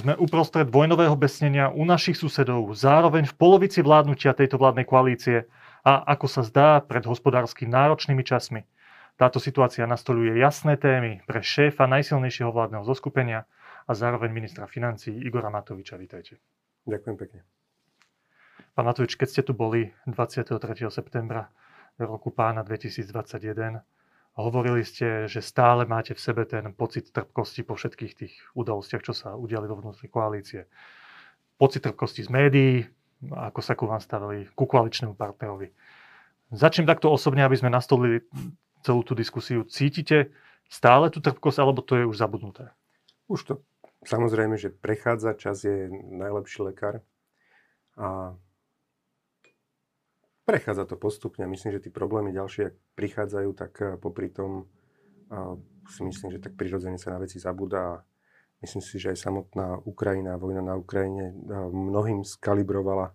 Sme uprostred vojnového besnenia u našich susedov, zároveň v polovici vládnutia tejto vládnej koalície a ako sa zdá pred hospodársky náročnými časmi. Táto situácia nastoluje jasné témy pre šéfa najsilnejšieho vládneho zoskupenia a zároveň ministra financí Igora Matoviča. Vítajte. Ďakujem pekne. Pán Matovič, keď ste tu boli 23. septembra roku pána 2021, Hovorili ste, že stále máte v sebe ten pocit trpkosti po všetkých tých udalostiach, čo sa udiali vo vnútri koalície. Pocit trpkosti z médií, ako sa ku vám stavili, ku koaličnému partnerovi. Začnem takto osobne, aby sme nastolili celú tú diskusiu. Cítite stále tú trpkosť, alebo to je už zabudnuté? Už to samozrejme, že prechádza, čas je najlepší lekár. A Prechádza to postupne. Myslím, že tí problémy ďalšie, ak prichádzajú, tak eh, popri tom uh, si myslím, že tak prirodzene sa na veci zabúda. Myslím si, že aj samotná Ukrajina, vojna na Ukrajine uh, mnohým skalibrovala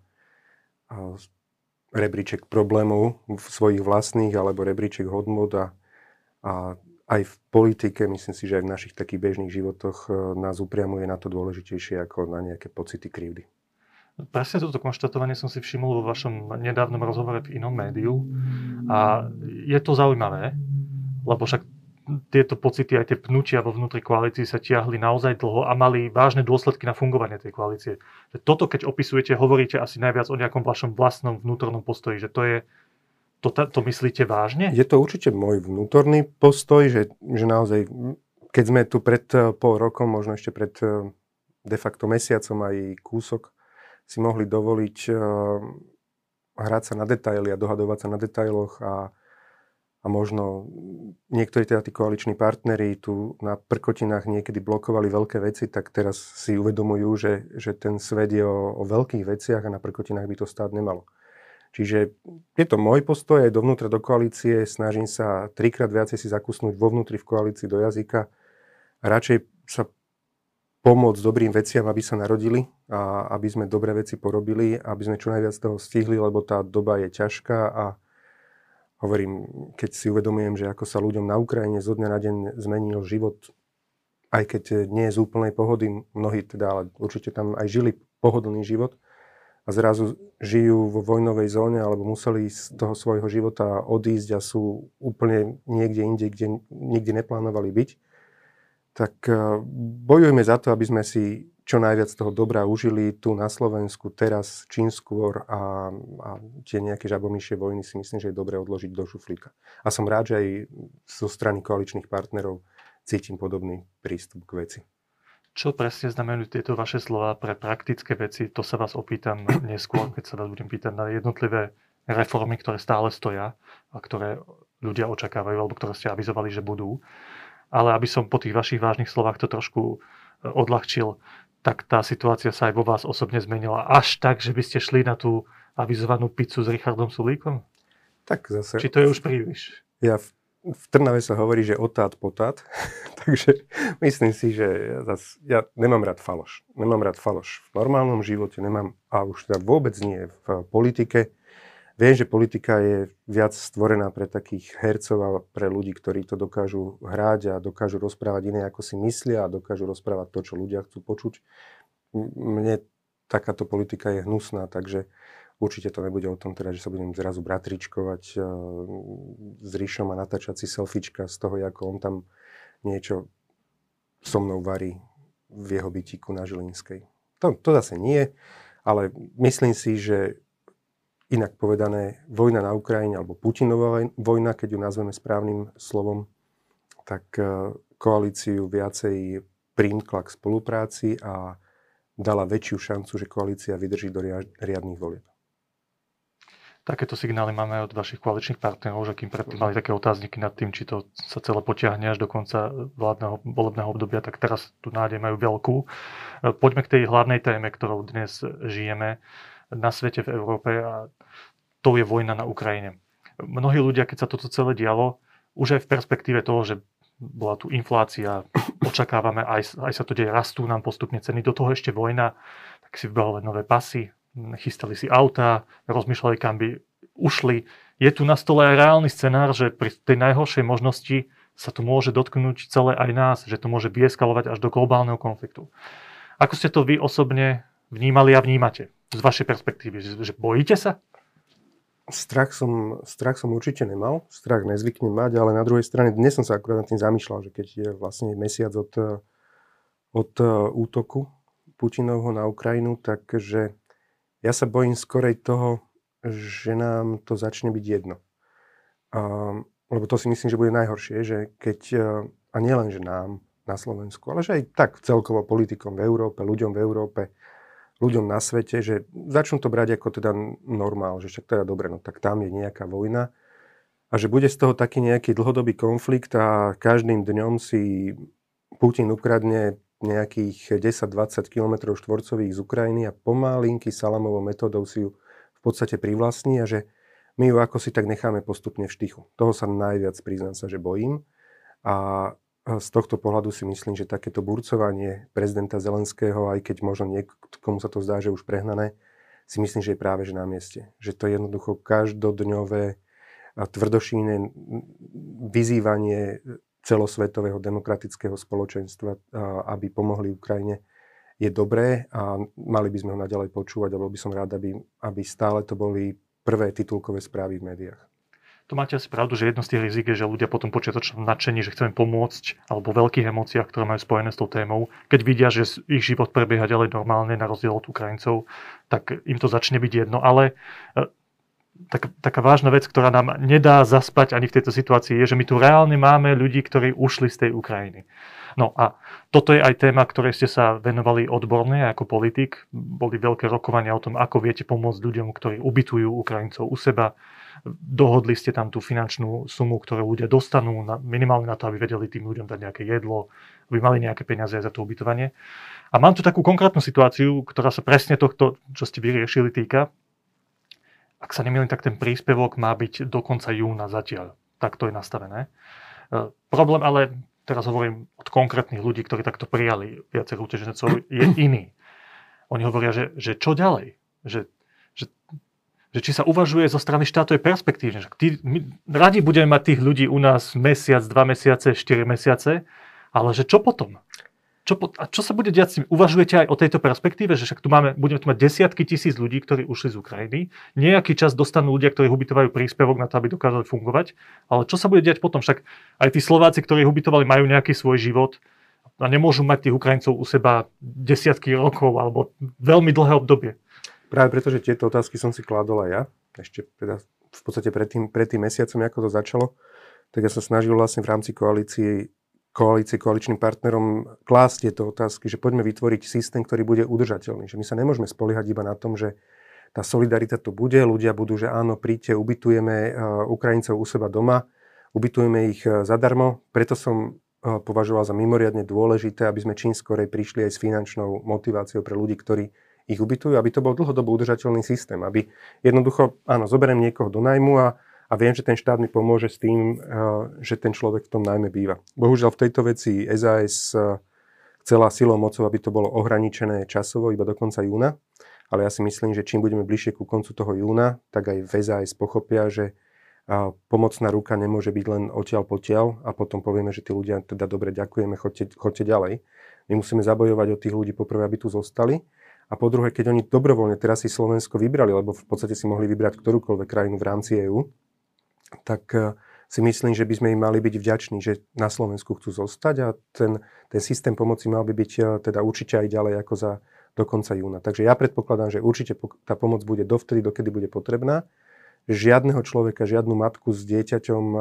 rebríček problémov svojich vlastných alebo rebríček hodnot a, a aj v politike, myslím si, že aj v našich takých bežných životoch nás upriamuje na to dôležitejšie ako na nejaké pocity krivdy. Presne toto konštatovanie som si všimol vo vašom nedávnom rozhovore v inom médiu a je to zaujímavé, lebo však tieto pocity, aj tie pnutia vo vnútri koalícii sa tiahli naozaj dlho a mali vážne dôsledky na fungovanie tej koalície. Toto, keď opisujete, hovoríte asi najviac o nejakom vašom vlastnom vnútornom postoji, že to je, to, to myslíte vážne? Je to určite môj vnútorný postoj, že, že naozaj, keď sme tu pred eh, pol rokom, možno ešte pred eh, de facto mesiacom aj kúsok si mohli dovoliť uh, hrať sa na detaily a dohadovať sa na detailoch a, a možno niektorí teda tí koaliční partneri tu na prkotinách niekedy blokovali veľké veci, tak teraz si uvedomujú, že, že ten svet je o, o veľkých veciach a na prkotinách by to stáť nemalo. Čiže je to môj postoj aj dovnútra do koalície, snažím sa trikrát viacej si zakusnúť vo vnútri v koalícii do jazyka a radšej sa pomôcť dobrým veciam, aby sa narodili a aby sme dobré veci porobili, aby sme čo najviac toho stihli, lebo tá doba je ťažká a hovorím, keď si uvedomujem, že ako sa ľuďom na Ukrajine zo dňa na deň zmenil život, aj keď nie je z úplnej pohody, mnohí teda, ale určite tam aj žili pohodlný život a zrazu žijú vo vojnovej zóne alebo museli z toho svojho života odísť a sú úplne niekde inde, kde nikdy neplánovali byť tak eh, bojujme za to, aby sme si čo najviac toho dobrá užili tu na Slovensku, teraz, čím skôr a, a tie nejaké žabomíšie vojny si myslím, že je dobré odložiť do šuflíka. A som rád, že aj zo strany koaličných partnerov cítim podobný prístup k veci. Čo presne znamenajú tieto vaše slova pre praktické veci? To sa vás opýtam neskôr, keď sa vás budem pýtať na jednotlivé reformy, ktoré stále stoja a ktoré ľudia očakávajú, alebo ktoré ste avizovali, že budú ale aby som po tých vašich vážnych slovách to trošku e, odľahčil, tak tá situácia sa aj vo vás osobne zmenila až tak, že by ste šli na tú avizovanú pizzu s Richardom Sulíkom? Tak zase... Či to je už príliš? Ja v, v Trnave sa hovorí, že otát potát, takže myslím si, že ja, zas, ja nemám rád faloš. Nemám rád faloš v normálnom živote, nemám, a už teda vôbec nie v politike. Viem, že politika je viac stvorená pre takých hercov a pre ľudí, ktorí to dokážu hrať a dokážu rozprávať iné, ako si myslia a dokážu rozprávať to, čo ľudia chcú počuť. Mne takáto politika je hnusná, takže určite to nebude o tom, teda, že sa budem zrazu bratričkovať uh, s Ríšom a natáčať si selfiečka z toho, ako on tam niečo so mnou varí v jeho bytiku na Žilinskej. To, to zase nie, ale myslím si, že Inak povedané, vojna na Ukrajine, alebo Putinová vojna, keď ju nazveme správnym slovom, tak e, koalíciu viacej primkla k spolupráci a dala väčšiu šancu, že koalícia vydrží do riadných volieb. Takéto signály máme od vašich koaličných partnerov, že kým predtým mali také otázniky nad tým, či to sa celé potiahne až do konca vládneho volebného obdobia, tak teraz tu nádej majú veľkú. E, poďme k tej hlavnej téme, ktorou dnes žijeme na svete, v Európe a to je vojna na Ukrajine. Mnohí ľudia, keď sa toto celé dialo, už aj v perspektíve toho, že bola tu inflácia, očakávame, aj, aj sa to deje, rastú nám postupne ceny, do toho ešte vojna, tak si vybalovali nové pasy, chystali si auta, rozmýšľali, kam by ušli. Je tu na stole aj reálny scenár, že pri tej najhoršej možnosti sa to môže dotknúť celé aj nás, že to môže vyeskalovať až do globálneho konfliktu. Ako ste to vy osobne vnímali a vnímate z vašej perspektívy? Že, že bojíte sa? Strach som, strach som určite nemal, strach nezvyknem mať, ale na druhej strane dnes som sa akurát nad tým zamýšľal, že keď je vlastne mesiac od, od útoku Putinovho na Ukrajinu, takže ja sa bojím skorej toho, že nám to začne byť jedno. A, lebo to si myslím, že bude najhoršie, že keď, e, a nielen, že nám na Slovensku, ale že aj tak celkovo politikom v Európe, ľuďom v Európe, ľuďom na svete, že začnú to brať ako teda normál, že však teda dobre, no tak tam je nejaká vojna a že bude z toho taký nejaký dlhodobý konflikt a každým dňom si Putin ukradne nejakých 10-20 km štvorcových z Ukrajiny a pomalinky salamovou metódou si ju v podstate privlastní a že my ju ako si tak necháme postupne v štychu. Toho sa najviac priznám sa, že bojím. A z tohto pohľadu si myslím, že takéto burcovanie prezidenta Zelenského, aj keď možno niekomu sa to zdá, že už prehnané, si myslím, že je práve že na mieste. Že to je jednoducho každodňové tvrdošíne vyzývanie celosvetového demokratického spoločenstva, aby pomohli Ukrajine, je dobré a mali by sme ho naďalej počúvať a bol by som rád, aby, aby stále to boli prvé titulkové správy v médiách. To máte asi pravdu, že jedno z tých rizik je, že ľudia potom počiatočnom nadšení, že chceme pomôcť, alebo veľkých emóciách, ktoré majú spojené s tou témou, keď vidia, že ich život prebieha ďalej normálne, na rozdiel od Ukrajincov, tak im to začne byť jedno. Ale e, tak, taká vážna vec, ktorá nám nedá zaspať ani v tejto situácii, je, že my tu reálne máme ľudí, ktorí ušli z tej Ukrajiny. No a toto je aj téma, ktorej ste sa venovali odborne ako politik. Boli veľké rokovania o tom, ako viete pomôcť ľuďom, ktorí ubytujú Ukrajincov u seba. Dohodli ste tam tú finančnú sumu, ktorú ľudia dostanú na, minimálne na to, aby vedeli tým ľuďom dať nejaké jedlo, aby mali nejaké peniaze za to ubytovanie. A mám tu takú konkrétnu situáciu, ktorá sa presne tohto, čo ste vyriešili, týka. Ak sa nemýlim, tak ten príspevok má byť do konca júna zatiaľ. Tak to je nastavené. E, problém ale teraz hovorím od konkrétnych ľudí, ktorí takto prijali viacerých utečencov, je iný. Oni hovoria, že, že čo ďalej? Že, že, že či sa uvažuje zo strany štátu je perspektívne. Že tí, my radi budeme mať tých ľudí u nás mesiac, dva mesiace, štyri mesiace, ale že čo potom? čo, a čo sa bude diať s tým? Uvažujete aj o tejto perspektíve, že však tu máme, budeme tu mať desiatky tisíc ľudí, ktorí ušli z Ukrajiny. Nejaký čas dostanú ľudia, ktorí ubytovajú príspevok na to, aby dokázali fungovať. Ale čo sa bude diať potom? Však aj tí Slováci, ktorí ubytovali, majú nejaký svoj život a nemôžu mať tých Ukrajincov u seba desiatky rokov alebo veľmi dlhé obdobie. Práve preto, že tieto otázky som si kládol aj ja, ešte teda v podstate pred tým, pred tým mesiacom, ako to začalo, tak ja sa snažil vlastne v rámci koalície koalície, koaličným partnerom klásť tieto otázky, že poďme vytvoriť systém, ktorý bude udržateľný. Že my sa nemôžeme spoliehať iba na tom, že tá solidarita tu bude, ľudia budú, že áno, príďte, ubytujeme uh, Ukrajincov u seba doma, ubytujeme ich uh, zadarmo. Preto som uh, považoval za mimoriadne dôležité, aby sme čím skorej prišli aj s finančnou motiváciou pre ľudí, ktorí ich ubytujú, aby to bol dlhodobo udržateľný systém, aby jednoducho, áno, zoberiem niekoho do najmu a a viem, že ten štát mi pomôže s tým, eh, že ten človek v tom najmä býva. Bohužiaľ v tejto veci SAS eh, chcela silou mocou, aby to bolo ohraničené časovo iba do konca júna, ale ja si myslím, že čím budeme bližšie ku koncu toho júna, tak aj v SAS pochopia, že eh, pomocná ruka nemôže byť len odtiaľ potiaľ a potom povieme, že tí ľudia teda dobre ďakujeme, chodte, chodte ďalej. My musíme zabojovať od tých ľudí poprvé, aby tu zostali a po druhé, keď oni dobrovoľne teraz si Slovensko vybrali, lebo v podstate si mohli vybrať ktorúkoľvek krajinu v rámci EÚ, tak eh, si myslím, že by sme im mali byť vďační, že na Slovensku chcú zostať a ten, ten systém pomoci mal by byť eh, teda určite aj ďalej ako za do konca júna. Takže ja predpokladám, že určite tá pomoc bude dovtedy, dokedy bude potrebná. Žiadneho človeka, žiadnu matku s dieťaťom eh,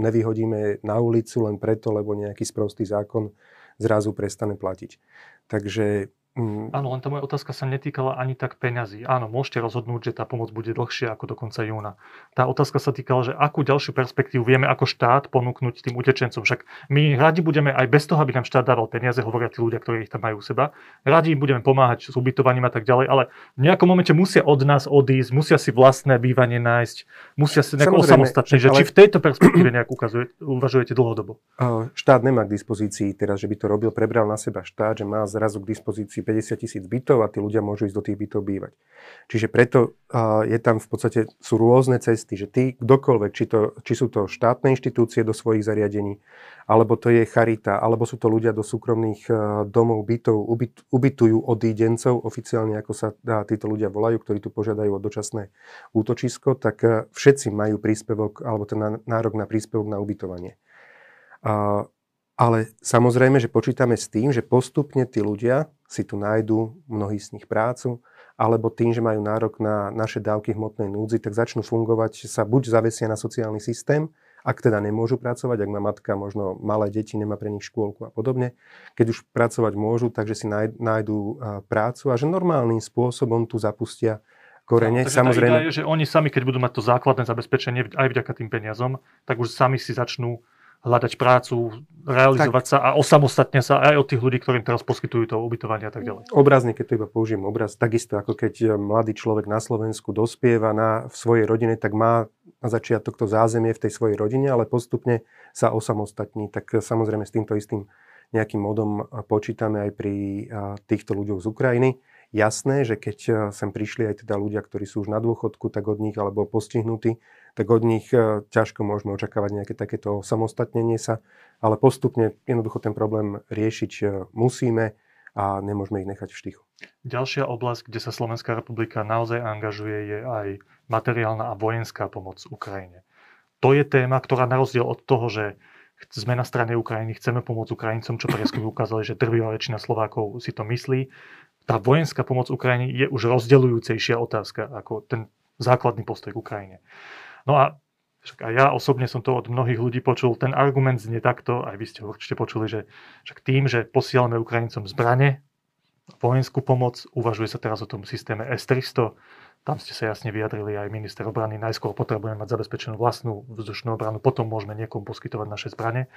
nevyhodíme na ulicu len preto, lebo nejaký sprostý zákon zrazu prestane platiť. Takže Mm. Áno, len tá moja otázka sa netýkala ani tak peňazí. Áno, môžete rozhodnúť, že tá pomoc bude dlhšia ako do konca júna. Tá otázka sa týkala, že akú ďalšiu perspektívu vieme ako štát ponúknuť tým utečencom. Však my radi budeme aj bez toho, aby nám štát dával peniaze, hovoria tí ľudia, ktorí ich tam majú u seba. Radi budeme pomáhať s ubytovaním a tak ďalej, ale v nejakom momente musia od nás odísť, musia si vlastné bývanie nájsť, musia si nejako osamostatniť. Ale... Či v tejto perspektíve nejak ukazuje, uvažujete dlhodobo? Štát nemá k dispozícii teraz, že by to robil, prebral na seba štát, že má zrazu k dispozícii 50 tisíc bytov a tí ľudia môžu ísť do tých bytov bývať. Čiže preto je tam v podstate, sú rôzne cesty, že ty, kdokoľvek, či, to, či sú to štátne inštitúcie do svojich zariadení, alebo to je charita, alebo sú to ľudia do súkromných domov, bytov, ubyt, ubytujú odídencov, oficiálne ako sa títo ľudia volajú, ktorí tu požiadajú o dočasné útočisko, tak všetci majú príspevok, alebo ten nárok na príspevok na ubytovanie. Uh, ale samozrejme, že počítame s tým, že postupne tí ľudia si tu nájdú mnohí z nich prácu, alebo tým, že majú nárok na naše dávky hmotnej núdzi, tak začnú fungovať, že sa buď zavesia na sociálny systém, ak teda nemôžu pracovať, ak má matka možno malé deti, nemá pre nich škôlku a podobne. Keď už pracovať môžu, takže si nájdú prácu a že normálnym spôsobom tu zapustia korene. No, Samozrejme, je, že oni sami, keď budú mať to základné zabezpečenie aj vďaka tým peniazom, tak už sami si začnú hľadať prácu, realizovať tak. sa a osamostatne sa aj od tých ľudí, ktorým teraz poskytujú to ubytovanie a tak ďalej. Obrazne, keď to iba použijem obraz, takisto ako keď eh, mladý človek na Slovensku dospieva na, v svojej rodine, tak má na začiatok to zázemie v tej svojej rodine, ale postupne sa osamostatní. Tak eh, samozrejme s týmto istým nejakým modom eh, počítame aj pri týchto ľuďoch z Ukrajiny. Jasné, že keď sem prišli aj teda ľudia, ktorí sú už na dôchodku, tak od nich alebo postihnutí, tak od nich e, ťažko môžeme očakávať nejaké takéto samostatnenie sa, ale postupne jednoducho ten problém riešiť e, musíme a nemôžeme ich nechať v štychu. Ďalšia oblasť, kde sa Slovenská republika naozaj angažuje, je aj materiálna a vojenská pomoc Ukrajine. To je téma, ktorá na rozdiel od toho, že sme na strane Ukrajiny, chceme pomôcť Ukrajincom, čo prieskumy ukázali, že drvivá väčšina Slovákov si to myslí. Tá vojenská pomoc Ukrajine je už rozdeľujúcejšia otázka ako ten základný postoj k Ukrajine. No a však aj ja osobne som to od mnohých ľudí počul. Ten argument znie takto, aj vy ste ho určite počuli, že však tým, že posielame Ukrajincom zbrane, vojenskú pomoc, uvažuje sa teraz o tom systéme S-300, tam ste sa jasne vyjadrili aj minister obrany, najskôr potrebujeme mať zabezpečenú vlastnú vzdušnú obranu, potom môžeme niekomu poskytovať naše zbranie.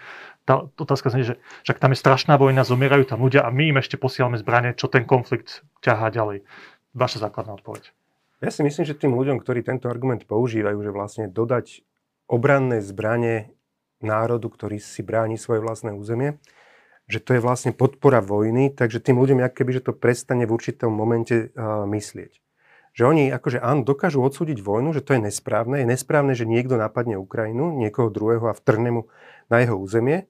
Tá otázka znie, že však tam je strašná vojna, zomierajú tam ľudia a my im ešte posielame zbranie, čo ten konflikt ťahá ďalej. Vaša základná odpoveď. Ja si myslím, že tým ľuďom, ktorí tento argument používajú, že vlastne dodať obranné zbranie národu, ktorý si bráni svoje vlastné územie, že to je vlastne podpora vojny, takže tým ľuďom, ak keby, že to prestane v určitom momente uh, myslieť. Že oni akože áno, dokážu odsúdiť vojnu, že to je nesprávne. Je nesprávne, že niekto napadne Ukrajinu, niekoho druhého a vtrhne mu na jeho územie.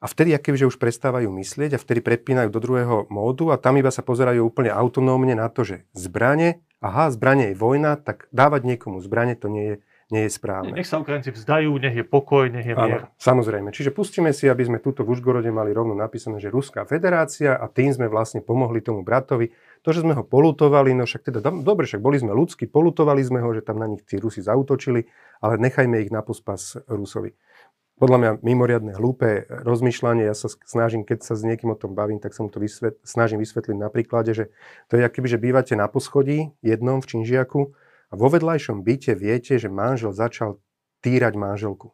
A vtedy, aké že už prestávajú myslieť a vtedy prepínajú do druhého módu a tam iba sa pozerajú úplne autonómne na to, že zbranie, aha, zbranie je vojna, tak dávať niekomu zbranie to nie je, nie je správne. Nech sa Ukrajinci vzdajú, nech je pokoj, nech je mier. Áno, samozrejme. Čiže pustíme si, aby sme túto v Užgorode mali rovno napísané, že Ruská federácia a tým sme vlastne pomohli tomu bratovi. To, že sme ho polutovali, no však teda, dobre, však boli sme ľudskí, polutovali sme ho, že tam na nich tí Rusi zautočili, ale nechajme ich na pospas Rusovi podľa mňa mimoriadne hlúpe rozmýšľanie. Ja sa snažím, keď sa s niekým o tom bavím, tak sa mu to vysvet, snažím vysvetliť na príklade, že to je akýby, že bývate na poschodí jednom v Činžiaku a vo vedľajšom byte viete, že manžel začal týrať manželku.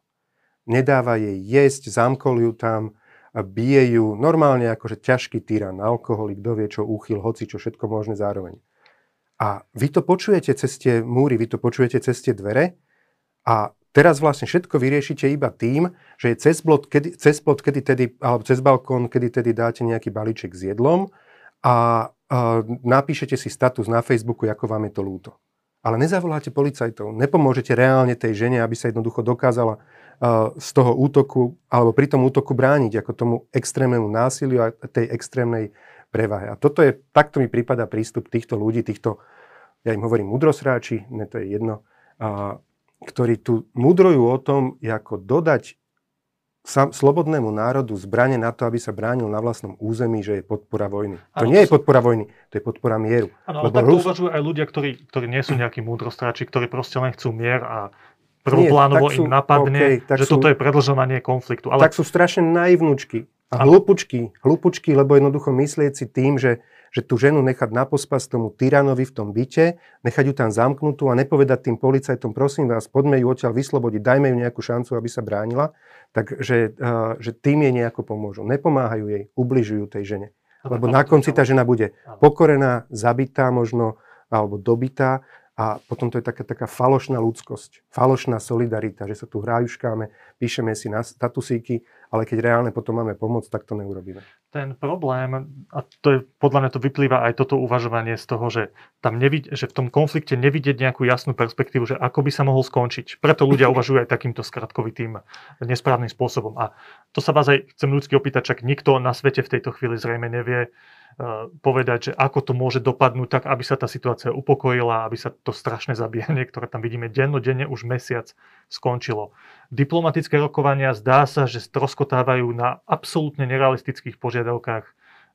Nedáva jej jesť, zamkol ju tam, bije ju normálne akože ťažký tyran, alkoholik, kto vie čo, úchyl, hoci čo, všetko možné zároveň. A vy to počujete cez tie múry, vy to počujete cez tie dvere a Teraz vlastne všetko vyriešite iba tým, že je cez, blot, kedy, cez plot, kedy tedy, alebo cez balkón, kedy tedy dáte nejaký balíček s jedlom a, a napíšete si status na Facebooku, ako vám je to ľúto. Ale nezavoláte policajtov, nepomôžete reálne tej žene, aby sa jednoducho dokázala z toho útoku, alebo pri tom útoku brániť, ako tomu extrémnemu násiliu a tej extrémnej prevahe. A toto je, takto mi prípada prístup týchto ľudí, týchto, ja im hovorím mudrosráči, ne to je jedno, uh, ktorí tu mudrujú o tom, ako dodať sam, slobodnému národu zbranie na to, aby sa bránil na vlastnom území, že je podpora vojny. To ano, nie je podpora vojny, to je podpora mieru. Áno, ale tak Rus... uvažujú aj ľudia, ktorí, ktorí nie sú nejakí múdrostráči, ktorí proste len chcú mier a prvoplánovo im napadne, okay, že sú, toto je predlžovanie konfliktu. Ale... Tak sú strašne naivnúčky a hlupučky, hlupučky, lebo jednoducho myslieť si tým, že že tú ženu nechať na pospas tomu tyranovi v tom byte, nechať ju tam zamknutú a nepovedať tým policajtom, prosím vás, poďme ju odtiaľ vyslobodiť, dajme ju nejakú šancu, aby sa bránila, takže uh, že tým jej nejako pomôžu. Nepomáhajú jej, ubližujú tej žene. Lebo na konci tá žena bude pokorená, zabitá možno, alebo dobitá a potom to je taká, taká falošná ľudskosť, falošná solidarita, že sa tu hrájuškáme, píšeme si na statusíky, ale keď reálne potom máme pomoc, tak to neurobíme. Ten problém, a to je, podľa mňa to vyplýva aj toto uvažovanie z toho, že, tam nevid- že v tom konflikte nevidieť nejakú jasnú perspektívu, že ako by sa mohol skončiť. Preto ľudia uvažujú aj takýmto skratkovitým, nesprávnym spôsobom. A to sa vás aj chcem ľudsky opýtať, čak nikto na svete v tejto chvíli zrejme nevie, povedať, že ako to môže dopadnúť tak, aby sa tá situácia upokojila, aby sa to strašné zabíjanie, ktoré tam vidíme dennodenne už mesiac, skončilo. Diplomatické rokovania zdá sa, že stroskotávajú na absolútne nerealistických požiadavkách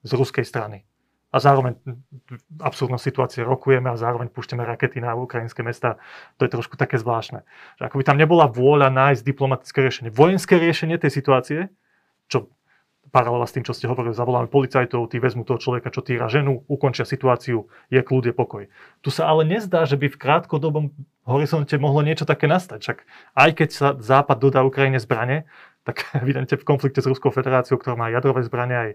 z ruskej strany. A zároveň absurdná situácia rokujeme a zároveň púšťame rakety na ukrajinské mesta. To je trošku také zvláštne. Že ako by tam nebola vôľa nájsť diplomatické riešenie. Vojenské riešenie tej situácie, čo paralela s tým, čo ste hovorili, zavoláme policajtov, tí vezmú toho človeka, čo týra ženu, ukončia situáciu, je kľud, je pokoj. Tu sa ale nezdá, že by v krátkodobom horizonte mohlo niečo také nastať. Však aj keď sa Západ dodá Ukrajine zbrane, tak evidentne v konflikte s Ruskou federáciou, ktorá má jadrové zbranie aj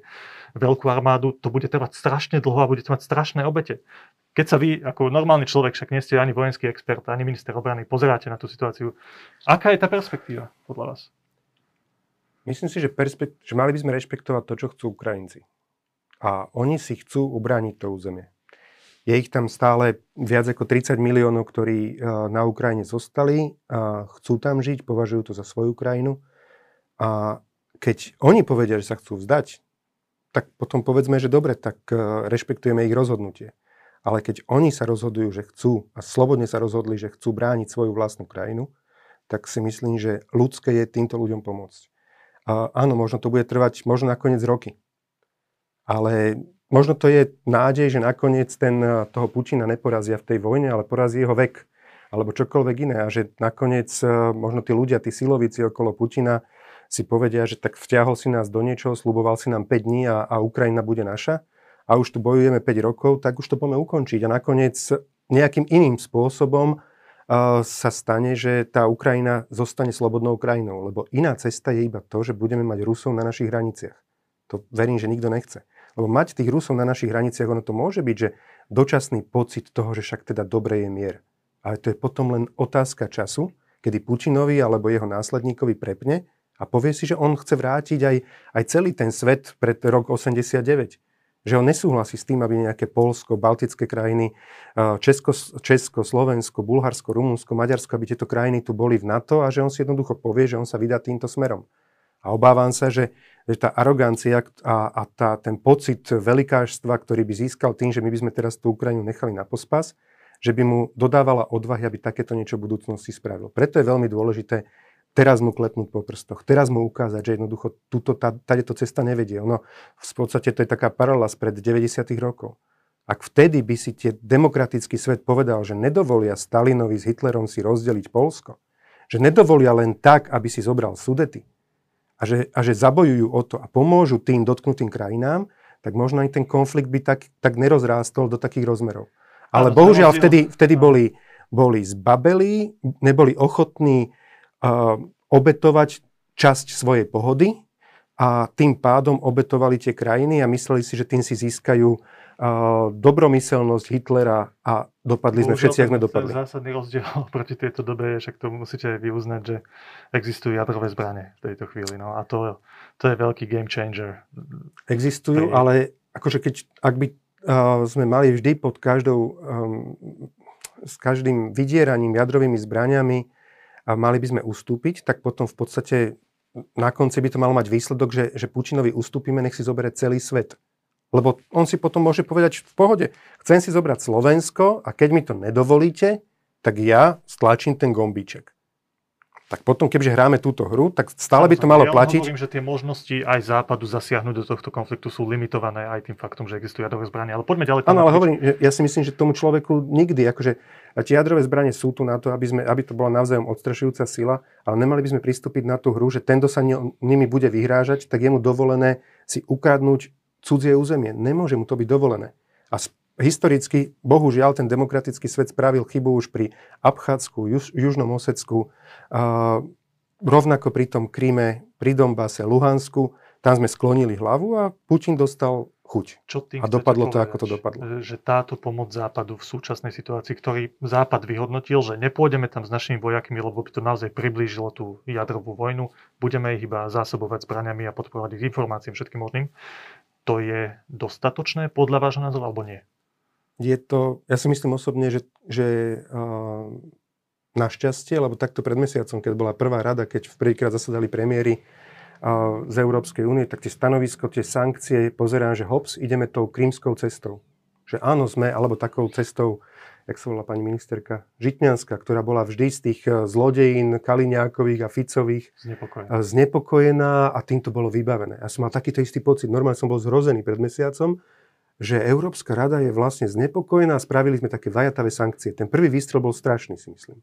veľkú armádu, to bude trvať strašne dlho a bude to mať strašné obete. Keď sa vy, ako normálny človek, však nie ste ani vojenský expert, ani minister obrany, pozeráte na tú situáciu, aká je tá perspektíva podľa vás? Myslím si, že, perspekt- že mali by sme rešpektovať to, čo chcú Ukrajinci. A oni si chcú ubrániť to územie. Je ich tam stále viac ako 30 miliónov, ktorí e, na Ukrajine zostali a chcú tam žiť, považujú to za svoju krajinu. A keď oni povedia, že sa chcú vzdať, tak potom povedzme, že dobre, tak e, rešpektujeme ich rozhodnutie. Ale keď oni sa rozhodujú, že chcú a slobodne sa rozhodli, že chcú brániť svoju vlastnú krajinu, tak si myslím, že ľudské je týmto ľuďom pomôcť. A áno, možno to bude trvať možno nakoniec roky. Ale možno to je nádej, že nakoniec ten, eh, toho Putina neporazia v tej vojne, ale porazí jeho vek alebo čokoľvek iné. A že nakoniec eh, možno tí ľudia, tí silovíci okolo Putina si povedia, že tak vťahol si nás do niečoho, sluboval si nám 5 dní a, a Ukrajina bude naša a už tu bojujeme 5 rokov, tak už to poďme ukončiť. A nakoniec nejakým iným spôsobom sa stane, že tá Ukrajina zostane slobodnou krajinou. Lebo iná cesta je iba to, že budeme mať Rusov na našich hraniciach. To verím, že nikto nechce. Lebo mať tých Rusov na našich hraniciach, ono to môže byť, že dočasný pocit toho, že však teda dobre je mier. Ale to je potom len otázka času, kedy Putinovi alebo jeho následníkovi prepne a povie si, že on chce vrátiť aj, aj celý ten svet pred rok 89 že on nesúhlasí s tým, aby nejaké Polsko, Baltické krajiny, Česko, Česko, Slovensko, Bulharsko, Rumunsko, Maďarsko, aby tieto krajiny tu boli v NATO a že on si jednoducho povie, že on sa vydá týmto smerom. A obávam sa, že, že tá arogancia a, a tá, ten pocit velikážstva, ktorý by získal tým, že my by sme teraz tú Ukrajinu nechali na pospas, že by mu dodávala odvahy, aby takéto niečo v budúcnosti spravil. Preto je veľmi dôležité teraz mu klepnúť po prstoch, teraz mu ukázať, že jednoducho túto, tá, táto cesta nevedie. Ono, v podstate to je taká paralela spred 90. rokov. Ak vtedy by si tie demokratický svet povedal, že nedovolia Stalinovi s Hitlerom si rozdeliť Polsko, že nedovolia len tak, aby si zobral Sudety a že, a že zabojujú o to a pomôžu tým dotknutým krajinám, tak možno aj ten konflikt by tak, tak nerozrástol do takých rozmerov. Ale bohužiaľ vtedy, vtedy boli, boli zbabelí, neboli ochotní obetovať časť svojej pohody a tým pádom obetovali tie krajiny a mysleli si, že tým si získajú dobromyselnosť Hitlera a dopadli sme všetci, ak sme dopadli. Zásadný rozdiel proti tejto dobe je, však to musíte vyuznať, že existujú jadrové zbranie v tejto chvíli. No a to, to je veľký game changer. Existujú, Pri... ale akože keď, ak by uh, sme mali vždy pod každou, um, s každým vydieraním jadrovými zbraniami a mali by sme ustúpiť, tak potom v podstate na konci by to malo mať výsledok, že, že Pučinovi ustúpime, nech si zoberie celý svet. Lebo on si potom môže povedať v pohode, chcem si zobrať Slovensko a keď mi to nedovolíte, tak ja stlačím ten gombíček tak potom, keďže hráme túto hru, tak stále by to malo ja platiť. Ja hovorím, že tie možnosti aj západu zasiahnuť do tohto konfliktu sú limitované aj tým faktom, že existujú jadrové zbranie. Ale poďme ďalej. Áno, ale hovorím, ja si myslím, že tomu človeku nikdy, akože tie jadrové zbranie sú tu na to, aby, sme, aby to bola navzájom odstrašujúca sila, ale nemali by sme pristúpiť na tú hru, že ten, kto sa nimi bude vyhrážať, tak je mu dovolené si ukradnúť cudzie územie. Nemôže mu to byť dovolené. A historicky, bohužiaľ, ten demokratický svet spravil chybu už pri Abchádsku, Juž, Južnom Osecku, a rovnako pri tom Kríme, pri Dombase, Luhansku, tam sme sklonili hlavu a Putin dostal chuť. Čo tým A dopadlo to, ako to dopadlo. Že táto pomoc Západu v súčasnej situácii, ktorý Západ vyhodnotil, že nepôjdeme tam s našimi vojakmi, lebo by to naozaj priblížilo tú jadrovú vojnu, budeme ich iba zásobovať zbraniami a podporovať ich informáciám všetkým možným. To je dostatočné podľa vášho názoru alebo nie? Je to, ja si myslím osobne, že, že uh, našťastie, lebo takto pred mesiacom, keď bola prvá rada, keď prvýkrát zasadali premiéry uh, z Európskej únie, tak tie stanovisko, tie sankcie, pozerám, že hops, ideme tou krímskou cestou. Že áno, sme, alebo takou cestou, jak sa volá pani ministerka, Žitňanská, ktorá bola vždy z tých uh, zlodejín Kaliňákových a Ficových Znepokojené. a znepokojená a tým to bolo vybavené. Ja som mal takýto istý pocit. Normálne som bol zhrozený pred mesiacom, že Európska rada je vlastne znepokojená a spravili sme také vajatavé sankcie. Ten prvý výstrel bol strašný, si myslím.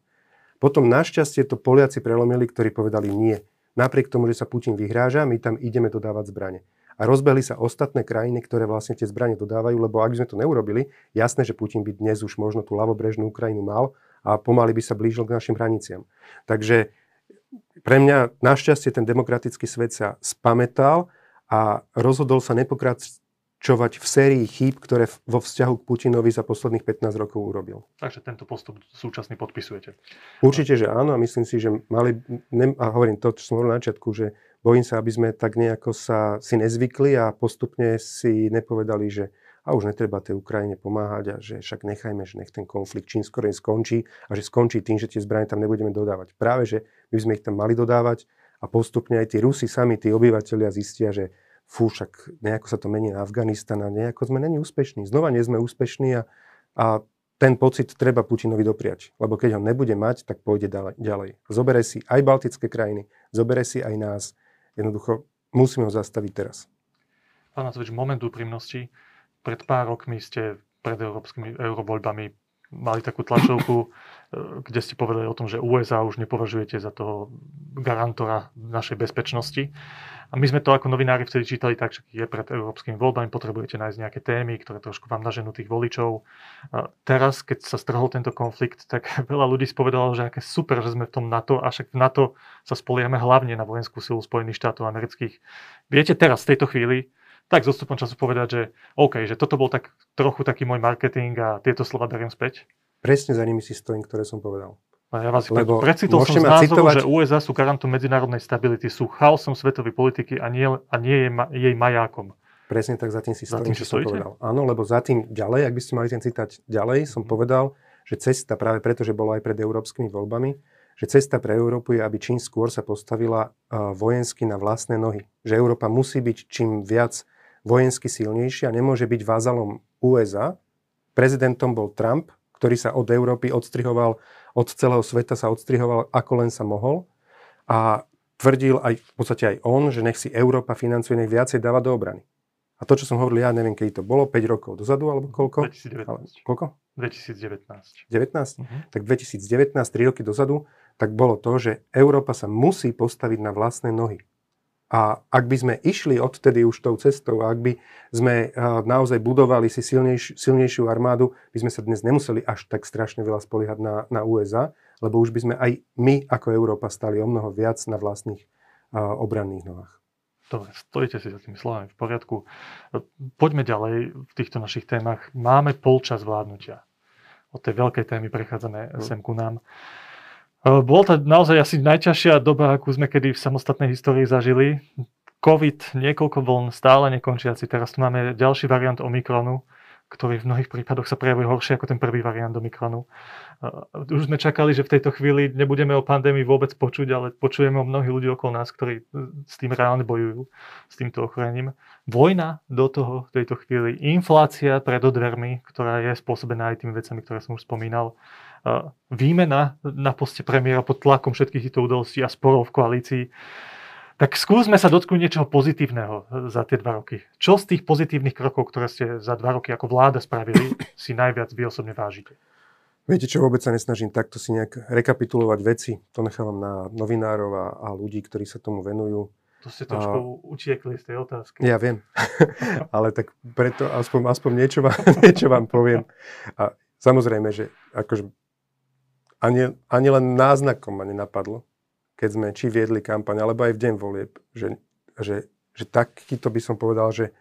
Potom našťastie to Poliaci prelomili, ktorí povedali nie. Napriek tomu, že sa Putin vyhráža, my tam ideme dodávať zbranie. A rozbehli sa ostatné krajiny, ktoré vlastne tie zbranie dodávajú, lebo ak by sme to neurobili, jasné, že Putin by dnes už možno tú ľavobrežnú Ukrajinu mal a pomaly by sa blížil k našim hraniciam. Takže pre mňa našťastie ten demokratický svet sa spametal a rozhodol sa nepokračovať v sérii chýb, ktoré vo vzťahu k Putinovi za posledných 15 rokov urobil. Takže tento postup súčasný podpisujete. Určite, že áno a myslím si, že mali, ne, a hovorím to, čo som hovoril na začiatku, že bojím sa, aby sme tak nejako sa si nezvykli a postupne si nepovedali, že a už netreba tej Ukrajine pomáhať a že však nechajme, že nech ten konflikt čím skôr skončí a že skončí tým, že tie zbranie tam nebudeme dodávať. Práve, že my sme ich tam mali dodávať a postupne aj tí Rusi sami, tí obyvateľia zistia, že fú, však nejako sa to mení na Afganistan a nejako sme není úspešní. Znova nie sme úspešní a, a ten pocit treba Putinovi dopriať. Lebo keď ho nebude mať, tak pôjde ďalej-. Zobere si aj baltické krajiny, zobere si aj nás. Jednoducho musíme ho zastaviť teraz. Pán Matovič, moment úprimnosti. Pred pár rokmi ste pred európskymi eurovoľbami mali takú tlačovku, e, kde ste povedali o tom, že USA už nepovažujete za toho garantora našej bezpečnosti. A my sme to ako novinári vtedy čítali tak, že je pred európskymi voľbami, potrebujete nájsť nejaké témy, ktoré trošku vám naženú tých voličov. A teraz, keď sa strhol tento konflikt, tak veľa ľudí spovedalo, že aké super, že sme v tom NATO, a však v NATO sa spoliehame hlavne na vojenskú silu Spojených štátov amerických. Viete teraz, v tejto chvíli, tak s odstupom času povedať, že OK, že toto bol tak trochu taký môj marketing a tieto slova beriem späť. Presne za nimi si stojím, ktoré som povedal. Ja vás Lebo precitol som z názoru, citovať- že USA sú garantom medzinárodnej stability, sú chaosom svetovej politiky a nie, a nie je ma, jej majákom. Presne tak za tým si stojím, čo som povedal. Áno, lebo za tým ďalej, ak by ste mali ten citát ďalej, som Mhm. povedal, že cesta práve preto, že bolo aj pred európskymi voľbami, že cesta pre Európu je, aby čím skôr sa postavila vojensky na vlastné nohy. Že Európa musí byť čím viac vojensky silnejšia, nemôže byť vázalom USA. Prezidentom bol Trump, ktorý sa od Európy odstrihoval, od celého sveta sa odstrihoval, ako len sa mohol. A tvrdil aj, v podstate aj on, že nech si Európa financuje, nech viacej dáva do obrany. A to, čo som hovoril, ja neviem, kedy to bolo, 5 rokov dozadu, alebo koľko? 2019. Ale, koľko? 2019. 19? Mhm. Tak 2019, 3 roky dozadu, tak bolo to, že Európa sa musí postaviť na vlastné nohy. A ak by sme išli odtedy už tou cestou, a ak by sme uh, naozaj budovali si silnejš, silnejšiu armádu, by sme sa dnes nemuseli až tak strašne veľa spoliehať na, na USA, lebo už by sme aj my ako Európa stali o mnoho viac na vlastných uh, obranných nohách. Dobre, stojíte si za tými slovami v poriadku. Poďme ďalej v týchto našich témach. Máme polčas vládnutia. Od tej veľkej témy prechádzame Hm. sem ku nám. E, Bola to naozaj asi najťažšia doba, akú sme kedy v samostatnej histórii zažili. COVID, niekoľko vln, stále nekončiaci. Teraz tu máme ďalší variant Omikronu, ktorý v mnohých prípadoch sa prejavuje horšie ako ten prvý variant Omikronu. E, Už sme čakali, že v tejto chvíli nebudeme o pandémii vôbec počuť, ale počujeme o mnohých ľudí okolo nás, ktorí e, s tým reálne bojujú, s týmto ochorením. Vojna do toho v tejto chvíli, inflácia pred odvermi, ktorá je spôsobená aj tými vecami, ktoré som už spomínal, výmena na poste premiéra pod tlakom všetkých týchto udalostí a sporov v koalícii. Tak skúsme sa dotknúť niečoho pozitívneho za tie dva roky. Čo z tých pozitívnych krokov, ktoré ste za dva roky ako vláda spravili, si najviac vy osobne vážite? Viete čo, vôbec sa nesnažím takto si nejak rekapitulovať veci. To nechávam na novinárov a, a ľudí, ktorí sa tomu venujú. To ste trošku utiekli z tej otázky. Ja viem, ale tak preto aspoň, aspoň niečo, vám, niečo vám poviem. A samozrejme, že akože ani, ani len náznakom ma nenapadlo, keď sme či viedli kampaň, alebo aj v deň volieb, že, že, že takýto by som povedal, že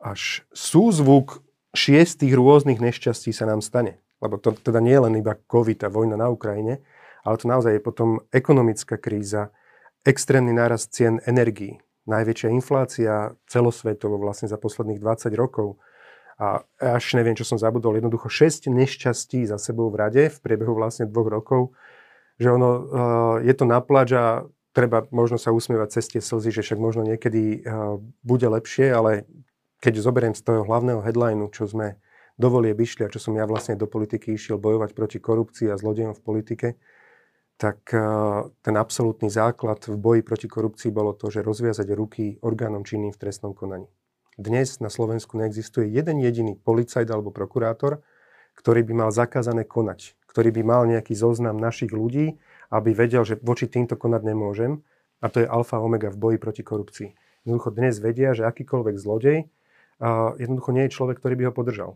až súzvuk šiestých rôznych nešťastí sa nám stane. Lebo to teda nie je len iba COVID a vojna na Ukrajine, ale to naozaj je potom ekonomická kríza, extrémny nárast cien energií, najväčšia inflácia celosvetovo vlastne za posledných 20 rokov. A až neviem, čo som zabudol, jednoducho 6 nešťastí za sebou v rade v priebehu vlastne dvoch rokov, že ono, uh, je to na plač a treba možno sa usmievať cez tie slzy, že však možno niekedy uh, bude lepšie, ale keď zoberiem z toho hlavného headlineu, čo sme do volie išli a čo som ja vlastne do politiky išiel bojovať proti korupcii a zlodejom v politike, tak eh, ten absolútny základ v boji proti korupcii bolo to, že rozviazať ruky orgánom činným v trestnom konaní. Dnes na Slovensku neexistuje jeden jediný policajt alebo prokurátor, ktorý by mal zakázané konať, ktorý by mal nejaký zoznam našich ľudí, aby vedel, že voči týmto konať nemôžem. A to je alfa omega v boji proti korupcii. Jednoducho dnes vedia, že akýkoľvek zlodej, uh, jednoducho nie je človek, ktorý by ho podržal